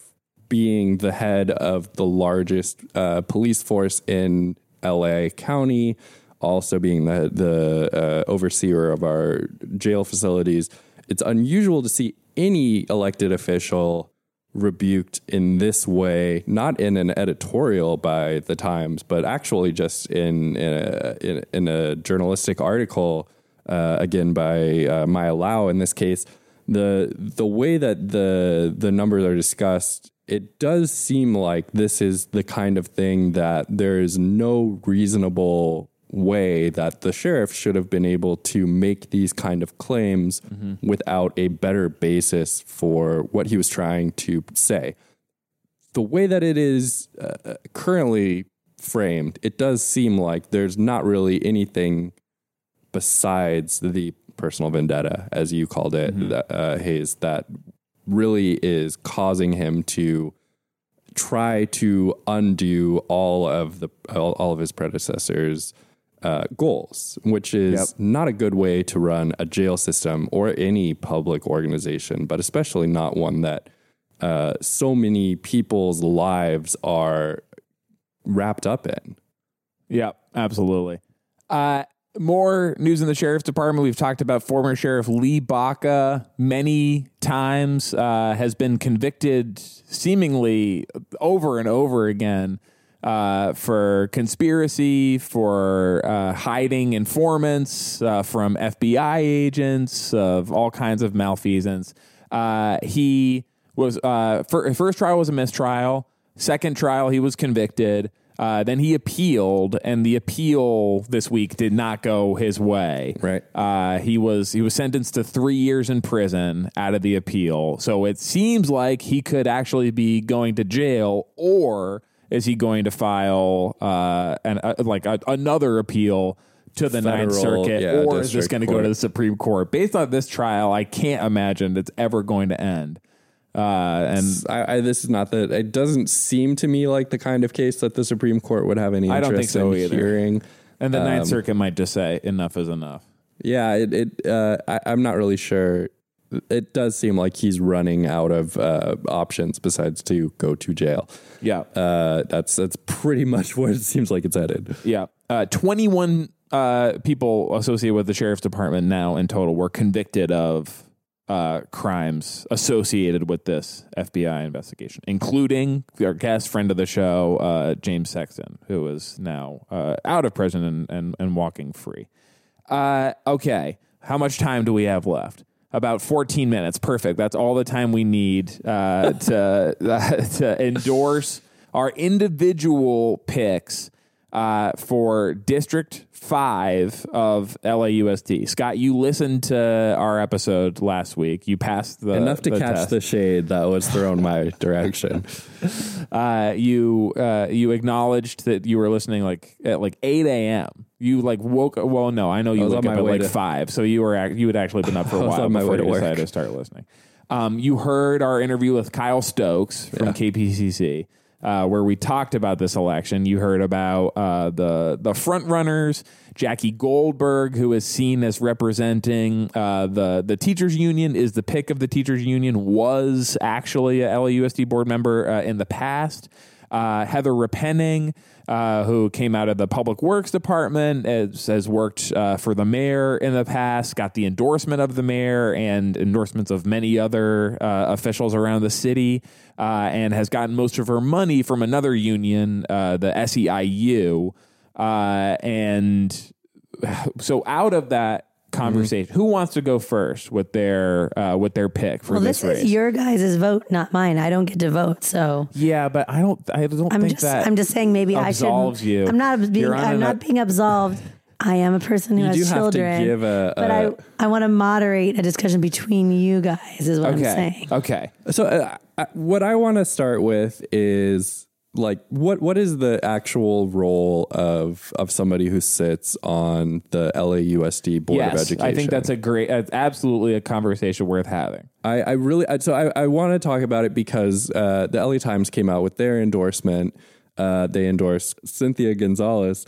being the head of the largest uh, police force in L.A. County, also being the the uh, overseer of our jail facilities. It's unusual to see any elected official rebuked in this way, not in an editorial by the Times, but actually just in in a, in, in a journalistic article, uh, again by uh, Maya Lau. In this case, the the way that the the numbers are discussed, it does seem like this is the kind of thing that there is no reasonable way that the sheriff should have been able to make these kind of claims without a better basis for what he was trying to say. The way that it is uh, currently framed, it does seem like there's not really anything besides the personal vendetta, as you called it, that, uh, Hayes, that really is causing him to try to undo all of the all, all of his predecessors' uh, goals, which is Yep. not a good way to run a jail system or any public organization, but especially not one that uh, so many people's lives are wrapped up in. Yeah, absolutely. Uh, more news in the sheriff's department. We've talked about former Sheriff Lee Baca many times, uh, has been convicted seemingly over and over again uh, for conspiracy, for uh, hiding informants uh, from FBI agents, of all kinds of malfeasance. Uh, he was uh, fir- first trial was a mistrial. Second trial, he was convicted. Uh, then he appealed, and the appeal this week did not go his way. Right. Uh, he was he was sentenced to three years in prison out of the appeal. So it seems like he could actually be going to jail, or is he going to file uh, an, uh, like a, another appeal to the Ninth Circuit, yeah, or is this going to go to the Supreme Court? Based on this trial, I can't imagine it's ever going to end. Uh, and I, I, this is not that. It doesn't seem to me like the kind of case that the Supreme Court would have any I interest don't think so in either. hearing. and the Ninth Um, Circuit might just say enough is enough. Yeah, it. it uh, I, I'm not really sure. It does seem like he's running out of uh, options besides to go to jail. Yeah. Uh, that's that's pretty much [laughs] where it seems like it's headed. Yeah. Uh, 21 uh, people associated with the sheriff's department now in total were convicted of uh, crimes associated with this FBI investigation, including our guest friend of the show, uh, James Sexton, who is now uh, out of prison and, and, and walking free. Uh, okay. How much time do we have left? About 14 minutes. Perfect. That's all the time we need uh, to, [laughs] to endorse our individual picks uh, for District 5 of LAUSD. Scott, you listened to our episode last week. You passed the Enough to the catch test. the shade that was thrown my [laughs] direction. uh, you uh, you acknowledged that you were listening like at like 8 a.m. You like woke. Well, no, I know you was woke up at like to- five, so you were act- you had actually been up for [laughs] a while before you decided to start listening. Um, you heard our interview with Kyle Stokes from Yeah. KPCC. Uh, where we talked about this election. You heard about uh, the the front runners, Jackie Goldberg, who is seen as representing uh, the the teachers union, is the pick of the teachers union. Was actually a LAUSD board member uh, in the past. Uh, Heather Repenning, uh, who came out of the Public Works Department, has, has worked uh, for the mayor in the past, got the endorsement of the mayor and endorsements of many other uh, officials around the city, uh, and has gotten most of her money from another union, uh, the SEIU. and so out of that conversation, who wants to go first with their uh, with their pick for Well, this, this race? is your guys' vote, not mine. I don't get to vote, so yeah, but I don't. I don't I'm think just that I'm just saying maybe I should. you. I'm not being I'm not being absolved. I am a person who You has do have to children. give a- but a- I I want to moderate a discussion between you guys. Is what I'm saying. Okay. So, uh, what I want to start with is like what what is the actual role of of somebody who sits on the LAUSD board of Yes, education? I think that's a great, that's absolutely a conversation worth having. I, I really I- so I, I want to talk about it because uh, the LA Times came out with their endorsement. Uh, they endorsed Cynthia Gonzalez,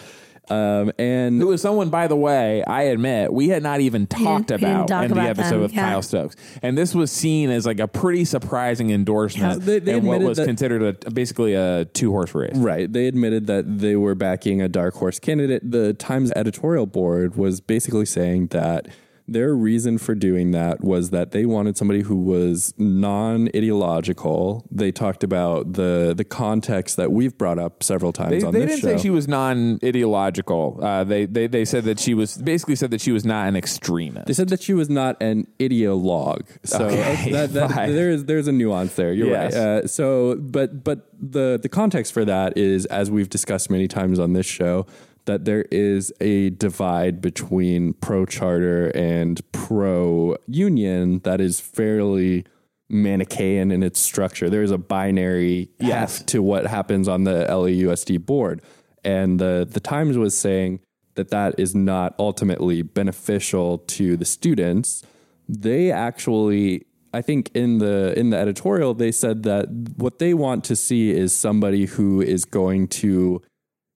um, and Who is someone, by the way, I admit we had not even talked we about talk in the episode them, with yeah. Kyle Stokes, and this was seen as like a pretty surprising endorsement Yeah, they- they in what was that- considered a basically a two horse race. Right. They admitted that they were backing a dark horse candidate. The Times editorial board was basically saying that their reason for doing that was that they wanted somebody who was non-ideological. They talked about the the context that we've brought up several times They, on they this didn't show. say she was non-ideological. Uh, they, they they said that she was basically said that she was not an extremist. They said that she was not an ideologue. So Okay, that, that, [laughs] there is there's a nuance there. You're Yes. right. Uh, so, but but the the context for that is, as we've discussed many times on this show, that there is a divide between pro charter and pro union that is fairly Manichaean in its structure. There is a binary Yes. heft to what happens on the LAUSD board, and the the Times was saying that that is not ultimately beneficial to the students. They actually, I think, in the in the editorial, they said that what they want to see is somebody who is going to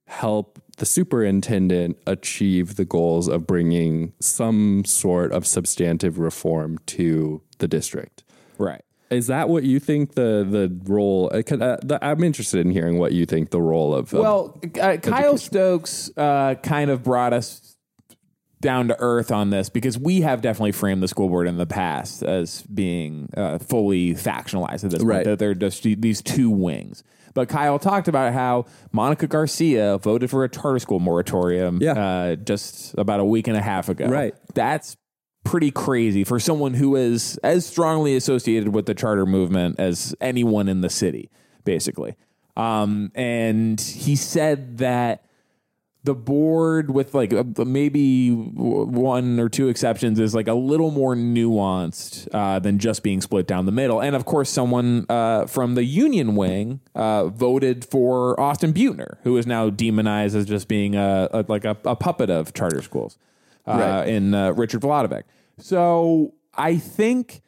help the superintendent achieve the goals of bringing some sort of substantive reform to the district. right. Is that what you think the the role? uh, Uh, the, I'm interested in hearing what you think the role of. of- Well, uh, Kyle Stokes uh, kind of brought us down to earth on this because we have definitely framed the school board in the past as being uh, fully factionalized at this Right. point. That they're just these two wings. But Kyle talked about how Monica Garcia voted for a charter school moratorium Yeah. uh, just about a week and a half ago. Right. That's pretty crazy for someone who is as strongly associated with the charter movement as anyone in the city, basically. Um, and he said that the board with like uh, maybe one or two exceptions is like a little more nuanced uh, than just being split down the middle and of course someone uh, from the union wing uh, voted for austin Beutner who is now demonized as just being a, a like a, a puppet of charter schools uh, Right. in uh, richard Vladovic. so i think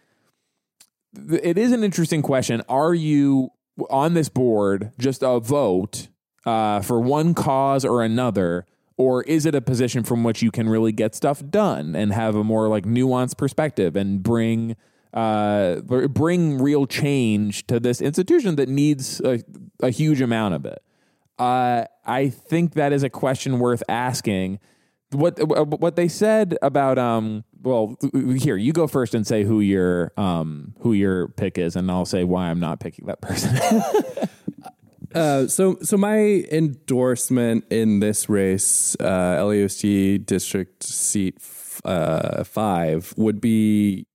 th- it is an interesting question are you on this board just a vote uh, for one cause or another or is it a position from which you can really get stuff done and have a more like nuanced perspective and bring uh, bring real change to this institution that needs a, a huge amount of it uh, I think that is a question worth asking. What what they said about um well here you go first and say who your um who your pick is and I'll say why I'm not picking that person. [laughs] Uh, so, so my endorsement in this race, uh, district seat f- uh, five, would be.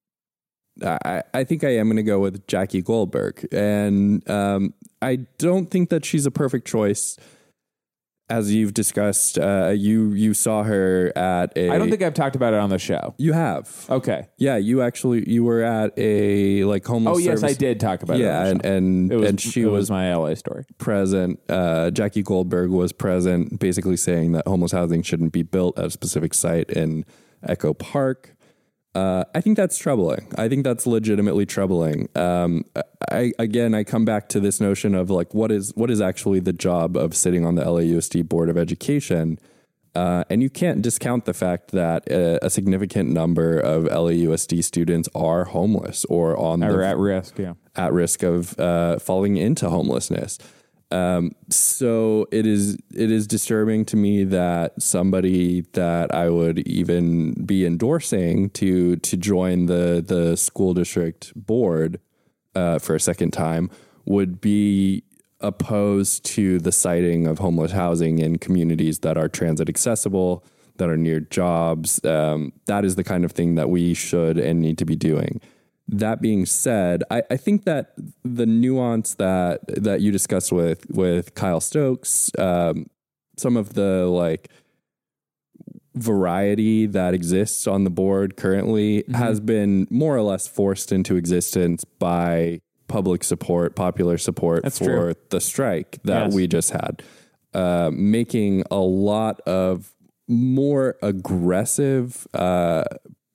I, I think I am going to go with Jackie Goldberg, and um, I don't think that she's a perfect choice. As you've discussed, uh, you you saw her at a. I don't think I've talked about it on the show. you have. Okay. Yeah, you actually you were at a like homeless. Oh yes, service- I did talk about it. Yeah, and and was and she was was my LA story. present. Uh, Jackie Goldberg was present, basically saying that homeless housing shouldn't be built at a specific site in Echo Park. Uh, I think that's troubling. I think that's legitimately troubling. Um, I again, I come back to this notion of like, what is what is actually the job of sitting on the LAUSD Board of Education? Uh, and you can't discount the fact that a, a, significant number of LAUSD students are homeless or on or the, at risk, yeah, at risk of uh, falling into homelessness. Um, so it is it is disturbing to me that somebody that I would even be endorsing to to join the the school district board uh, for a second time would be opposed to the siting of homeless housing in communities that are transit accessible, that are near jobs. Um, that is the kind of thing that we should and need to be doing. That being said, I, I think that the nuance that that you discussed with with Kyle Stokes, um, some of the like variety that exists on the board currently mm-hmm. has been more or less forced into existence by public support, popular support That's for true. the strike that yes. we just had, uh, making a lot of more aggressive uh,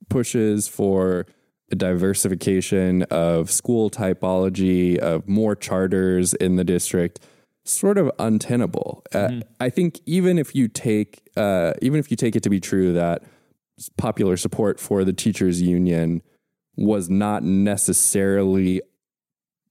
pushes for diversification of school typology, of more charters in the district, sort of untenable. Uh, mm-hmm. Uh, I think even if you take uh, even if you take it to be true that popular support for the teachers union was not necessarily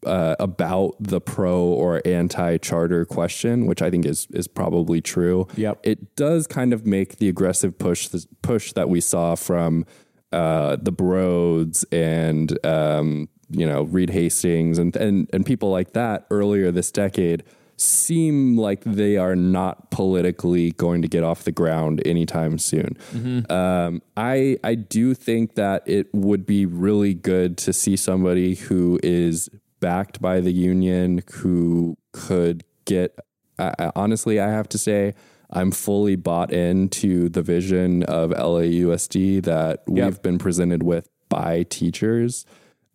uh, about the pro or anti charter question, which I think is is probably true. Yep. It does kind of make the aggressive push the push that we saw from uh, the Broads and um, you know Reed Hastings and, and and people like that earlier this decade seem like they are not politically going to get off the ground anytime soon. Mm-hmm. Um, I I do think that it would be really good to see somebody who is backed by the union who could get. I, honestly, I have to say I'm fully bought into the vision of LAUSD that yep. we've been presented with by teachers.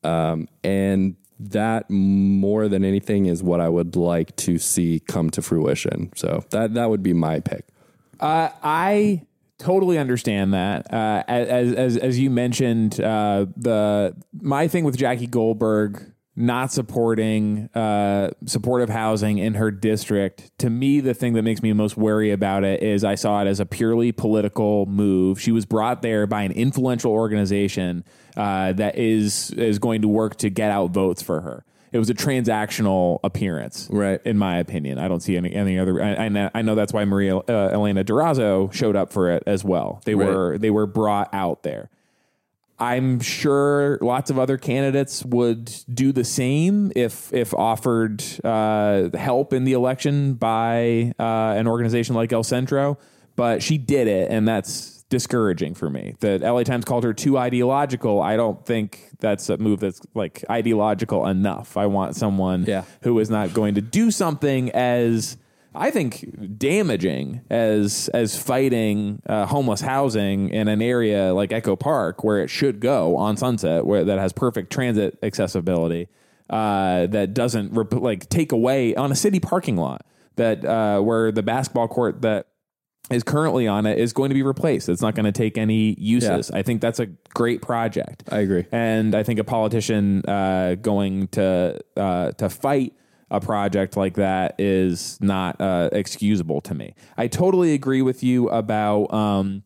Um, and that more than anything is what I would like to see come to fruition. So that that would be my pick. Uh, I totally understand that. Uh, as as as you mentioned, uh, the my thing with Jackie Goldberg not supporting uh, supportive housing in her district. To me, the thing that makes me most wary about it is I saw it as a purely political move. She was brought there by an influential organization uh, that is is going to work to get out votes for her. It was a transactional appearance, right? In my opinion, I don't see any any other. I, I, know, I know that's why Maria uh, Elena Durazo showed up for it as well. They right. were they were brought out there. I'm sure lots of other candidates would do the same if if offered uh, help in the election by uh, an organization like El Centro. But she did it, and that's discouraging for me. The LA Times called her too ideological. I don't think that's a move that's like ideological enough. I want someone yeah. who is not going to do something as I think damaging as as fighting uh, homeless housing in an area like Echo Park where it should go on Sunset, where that has perfect transit accessibility, uh, that doesn't rep- like take away on a city parking lot that uh, where the basketball court that is currently on it is going to be replaced. It's not going to take any uses. Yeah. I think that's a great project. I agree, and I think a politician uh, going to uh, to fight a project like that is not uh, excusable to me. I totally agree with you about um,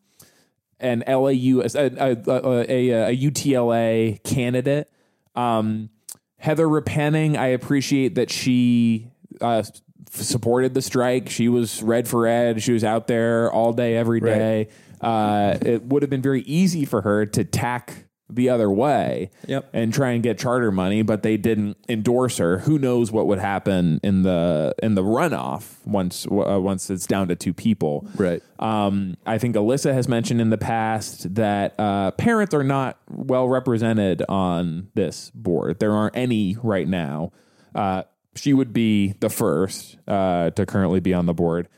an LAU, a, a, a, a UTLA candidate. Um, Heather Repenning, I appreciate that she uh, supported the strike. She was red for red. She was out there all day, every day. Right. Uh, it would have been very easy for her to tack the other way yep. and try and get charter money, but they didn't endorse her. Who knows what would happen in the in the runoff once uh, once it's down to two people? Right. Um, I think Alissa has mentioned in the past that uh, parents are not well represented on this board. There aren't any right now. Uh, she would be the first uh, to currently be on the board.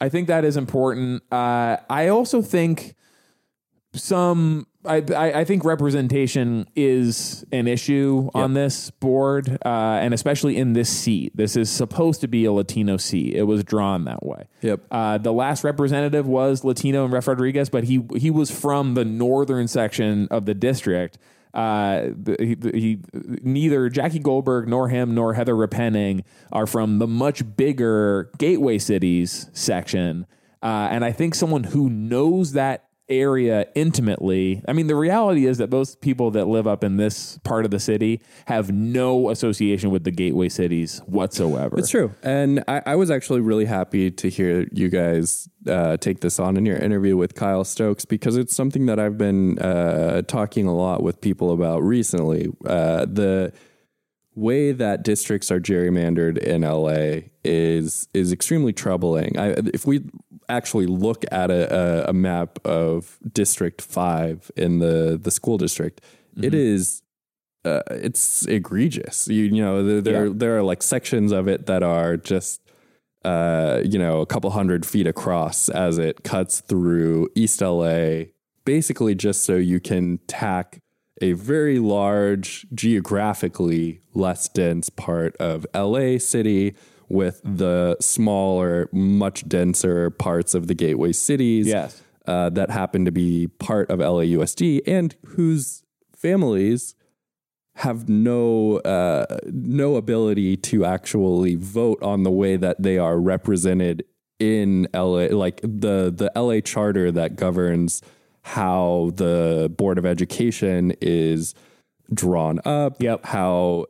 I think that is important. Uh, I also think some I, I I think representation is an issue on this board, uh, and especially in this seat. This is supposed to be a Latino seat. It was drawn that way. Yep. Uh, the last representative was Latino and Ref Rodriguez, but he he was from the northern section of the district. Uh, he, he, neither Jackie Goldberg nor him nor Heather Repenning are from the much bigger gateway cities section. Uh, and I think someone who knows that area intimately. I mean, the reality is that most people that live up in this part of the city have no association with the gateway cities whatsoever. It's true. And I, I was actually really happy to hear you guys uh, take this on in your interview with Kyle Stokes because it's something that I've been uh, talking a lot with people about recently. Uh, the way that districts are gerrymandered in LA is is extremely troubling. I, if we actually look at a, a, a map of District Five in the the school district, it is uh, it's egregious. You, you know, there there, Yeah. there are like sections of it that are just uh, you know a couple hundred feet across as it cuts through East LA, basically just so you can tack a very large, geographically less dense part of LA City with the smaller, much denser parts of the gateway cities Yes. uh, that happen to be part of LAUSD and whose families have no uh, no ability to actually vote on the way that they are represented in LA, like the the LA charter that governs how the board of education is drawn up, Yep. how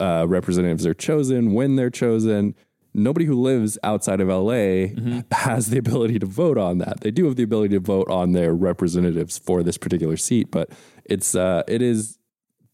uh, representatives are chosen, when they're chosen. Nobody who lives outside of LA [laughs] has the ability to vote on that. They do have the ability to vote on their representatives for this particular seat, but it's uh, it is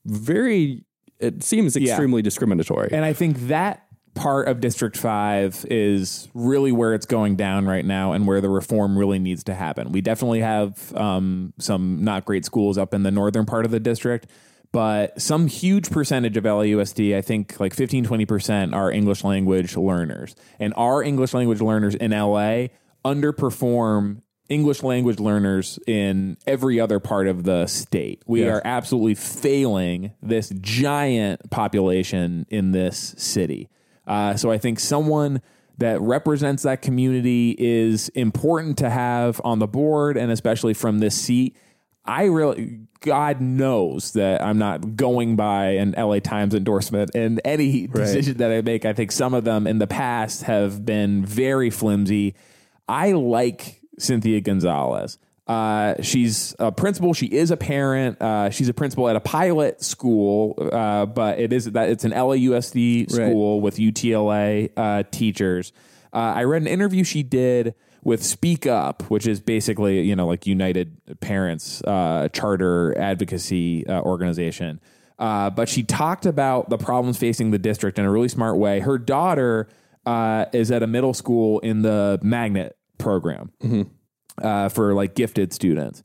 very. It seems extremely discriminatory. And I think that part of District 5 is really where it's going down right now and where the reform really needs to happen. We definitely have um, some not great schools up in the northern part of the district, but some huge percentage of LAUSD, I think like 15, 20% are English language learners. And our English language learners in LA underperform English language learners in every other part of the state. We are absolutely failing this giant population in this city. Uh, so I think someone that represents that community is important to have on the board, and especially from this seat. I really, God knows that I'm not going by an LA Times endorsement in any decision that I make. I think some of them in the past have been very flimsy. I like Cynthia Gonzalez. Uh, she's a principal. She is a parent. Uh, she's a principal at a pilot school, uh, but it is that it's an LAUSD school with UTLA uh, teachers. Uh, I read an interview she did with Speak Up, which is basically you know like United Parents uh, charter advocacy uh, organization. Uh, but she talked about the problems facing the district in a really smart way. Her daughter uh, is at a middle school in the magnet program uh, for like gifted students.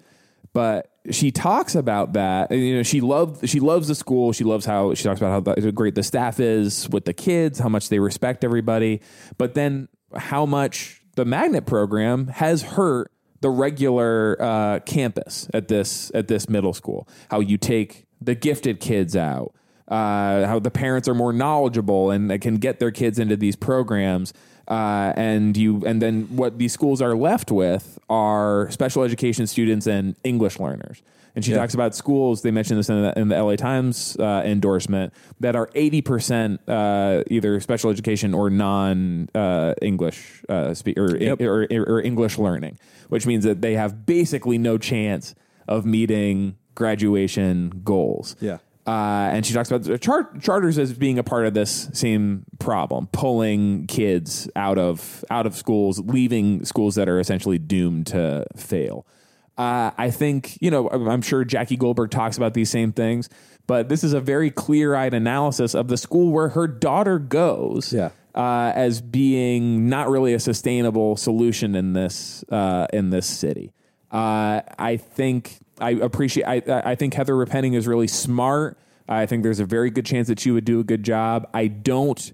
But she talks about that. and, You know, she loves she loves the school. She loves how she talks about how the, great the staff is with the kids, how much they respect everybody. But then how much the magnet program has hurt the regular uh, campus at this at this middle school. How you take the gifted kids out. Uh, how the parents are more knowledgeable and they can get their kids into these programs uh, and you and then what these schools are left with are special education students and English learners. And she talks about schools. They mentioned this in the, in the LA Times uh, endorsement that are eighty percent uh, either special education or non uh, English uh, speak or, or, or English learning, which means that they have basically no chance of meeting graduation goals. Yeah. Uh, and she talks about char- charters as being a part of this same problem, pulling kids out of out of schools, leaving schools that are essentially doomed to fail. Uh, I think you know I'm sure Jackie Goldberg talks about these same things, but this is a very clear eyed analysis of the school where her daughter goes. Yeah. Uh, as being not really a sustainable solution in this uh, in this city. Uh, I think I appreciate. I, I think Heather Repenning is really smart. I think there's a very good chance that she would do a good job. I don't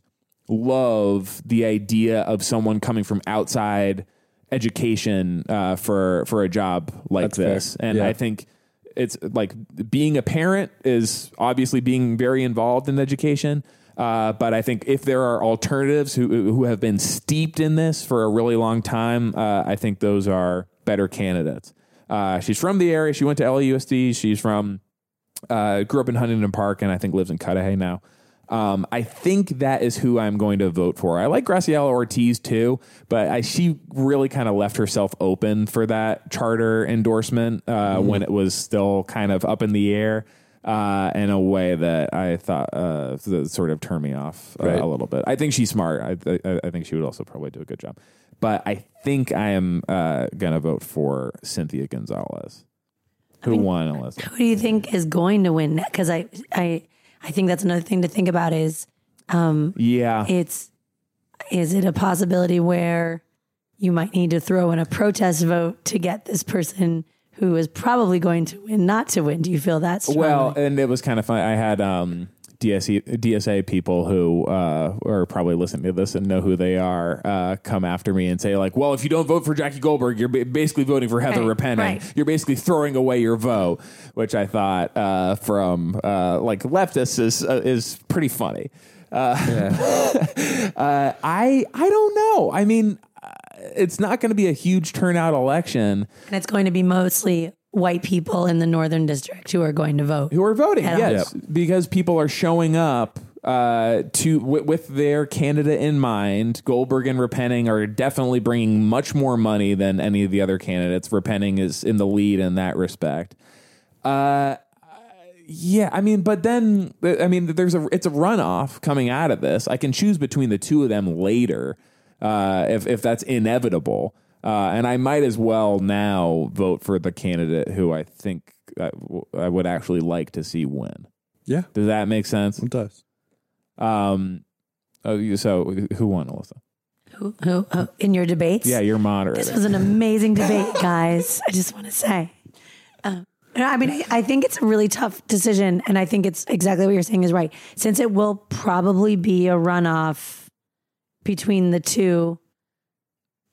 love the idea of someone coming from outside education uh, for for a job like That's fair. this, and Yeah. I think it's like being a parent is obviously being very involved in education. Uh, but I think if there are alternatives who who have been steeped in this for a really long time, uh, I think those are better candidates. Uh, she's from the area. She went to LAUSD. She's from uh, grew up in Huntington Park and I think lives in Cudahy now. Um, I think that is who I'm going to vote for. I like Graciela Ortiz too, but I, she really kind of left herself open for that charter endorsement uh, when it was still kind of up in the air uh, in a way that I thought uh, that sort of turned me off uh, Right. a little bit. I think she's smart. I, I, I think she would also probably do a good job. But I think I am uh, going to vote for Cynthia Gonzalez, who won, Alissa. Who do you think is going to win? Because I, I, I think that's another thing to think about is Yeah. it's is it a possibility where you might need to throw in a protest vote to get this person who is probably going to win not to win? Do you feel that strongly? Well, and it was kind of fun. I had um, DSE, DSA people who uh, are probably listening to this and know who they are uh, come after me and say like, "Well, if you don't vote for Jackie Goldberg, you're basically voting for Heather Right, Repenning. right. You're basically throwing away your vote," which I thought uh, from uh, like leftists is uh, is pretty funny. Uh, [laughs] uh, I I don't know. I mean, uh, it's not going to be a huge turnout election. and it's going to be mostly white people in the northern district who are going to vote. who are voting. At all. Yes, because people are showing up uh, to w- with their candidate in mind. Goldberg and Repenning are definitely bringing much more money than any of the other candidates. Repenning is in the lead in that respect. Uh, yeah, I mean, but then I mean, there's a it's a runoff coming out of this. I can choose between the two of them later uh, if if that's inevitable. Uh, and I might as well now vote for the candidate who I think I, I would actually like to see win. Yeah, Does that make sense? it does. Um, oh, so who won, Alissa? Who, who, who in your debates? Yeah, you're This was an amazing debate, guys. I just want to say. Um, I mean, I, I think it's a really tough decision, and I think it's exactly what you're saying is right. Since it will probably be a runoff between the two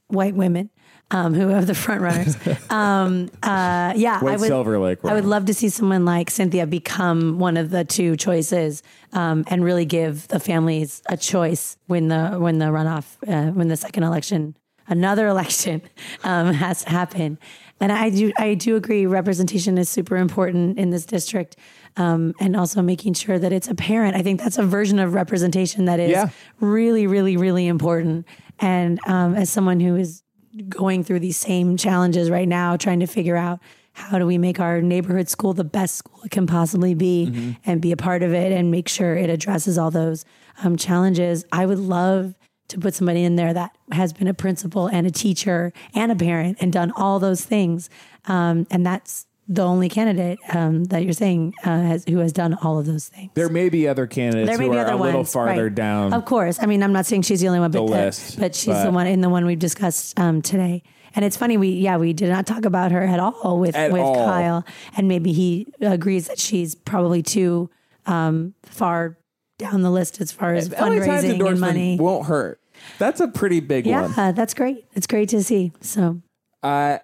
white women um, who have the front runners. [laughs] um, uh, yeah, I would. Silver Lake. I would love to see someone like Cynthia become one of the two choices um, and really give the families a choice when the when the runoff uh, when the second election another [laughs] election um, has to happen. And I do I do agree representation is super important in this district. Um, and also making sure that it's apparent. I think that's a version of representation that is Yeah. really, really, really important. And um, as someone who is going through these same challenges right now, trying to figure out how do we make our neighborhood school the best school it can possibly be and be a part of it and make sure it addresses all those um, challenges. I would love to put somebody in there that has been a principal and a teacher and a parent and done all those things. Um, and that's the only candidate um, that you're saying uh, has, who has done all of those things. There may be other candidates There may who be are other a little farther right. down. Of course. I mean, I'm not saying she's the only one, but, The the- list, but she's but- the one in the one we've discussed um, today. And it's funny, we yeah, we did not talk about her at all with At with all. Kyle, and maybe he agrees that she's probably too um, far down the list as far as fundraising and money. won't hurt. That's a pretty big one. Yeah, that's great. It's great to see. So Uh,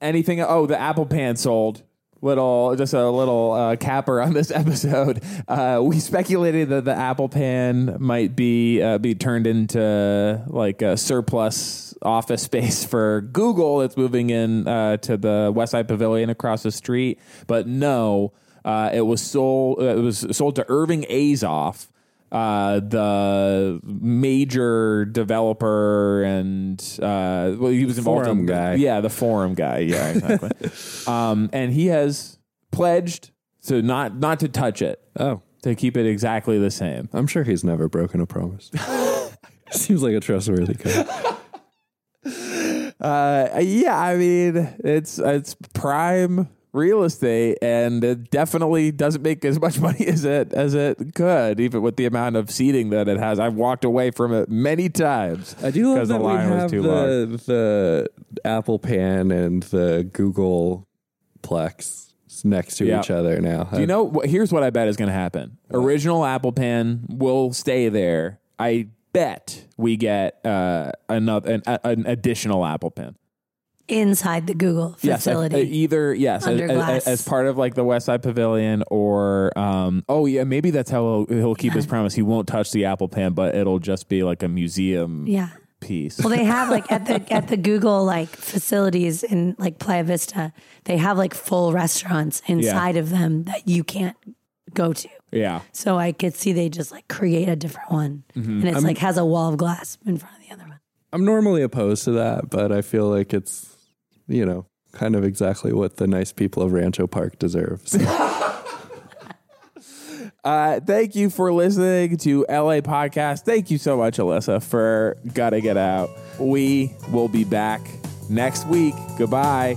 anything? Oh, the Apple Pan sold. Little, just a little uh, capper on this [laughs] episode. Uh, we speculated that the Apple Pan might be uh, be turned into like a surplus office space for Google. that's moving in uh, to the West Side Pavilion across the street, but no, uh, it was sold. Uh, it was sold to Irving Azoff, uh, the major developer and uh, well, he was involved Forum in guy. Yeah, the forum guy. Yeah, [laughs] exactly. um, and he has pledged to not not to touch it, Oh, to keep it exactly the same. I'm sure he's never broken a promise. [laughs] Seems like a trustworthy guy. Uh, yeah, I mean it's it's prime real estate, and it definitely doesn't make as much [laughs] money as it as it could, even with the amount of seating that it has. I've walked away from it many times. I do love because the that we have the, the Apple Pan and the Google Plex next to Yeah. each other now. Do you know? what- Here's what I bet is going to happen. Original Apple Pan will stay there. I bet we get uh, another an, an additional Apple Pan. Inside the Google facility. uh, either yes, as, as- as part of like the West Side Pavilion, or um, oh yeah, maybe that's how he'll, he'll keep his promise. He won't touch the Apple Pan, but it'll just be like a museum yeah. piece. Well, they have like at the [laughs] at the Google like facilities in like Playa Vista, they have like full restaurants inside of them that you can't go to. yeah, So I could see they just like create a different one, Mm-hmm. and it's like has a wall of glass in front of the other one. I'm normally opposed to that, but I feel like it's, you know, kind of exactly what the nice people of Rancho Park deserve. So, [laughs] Uh, thank you for listening to LA Podcast. Thank you so much, Alissa, for Gotta Get Out. We will be back next week. Goodbye.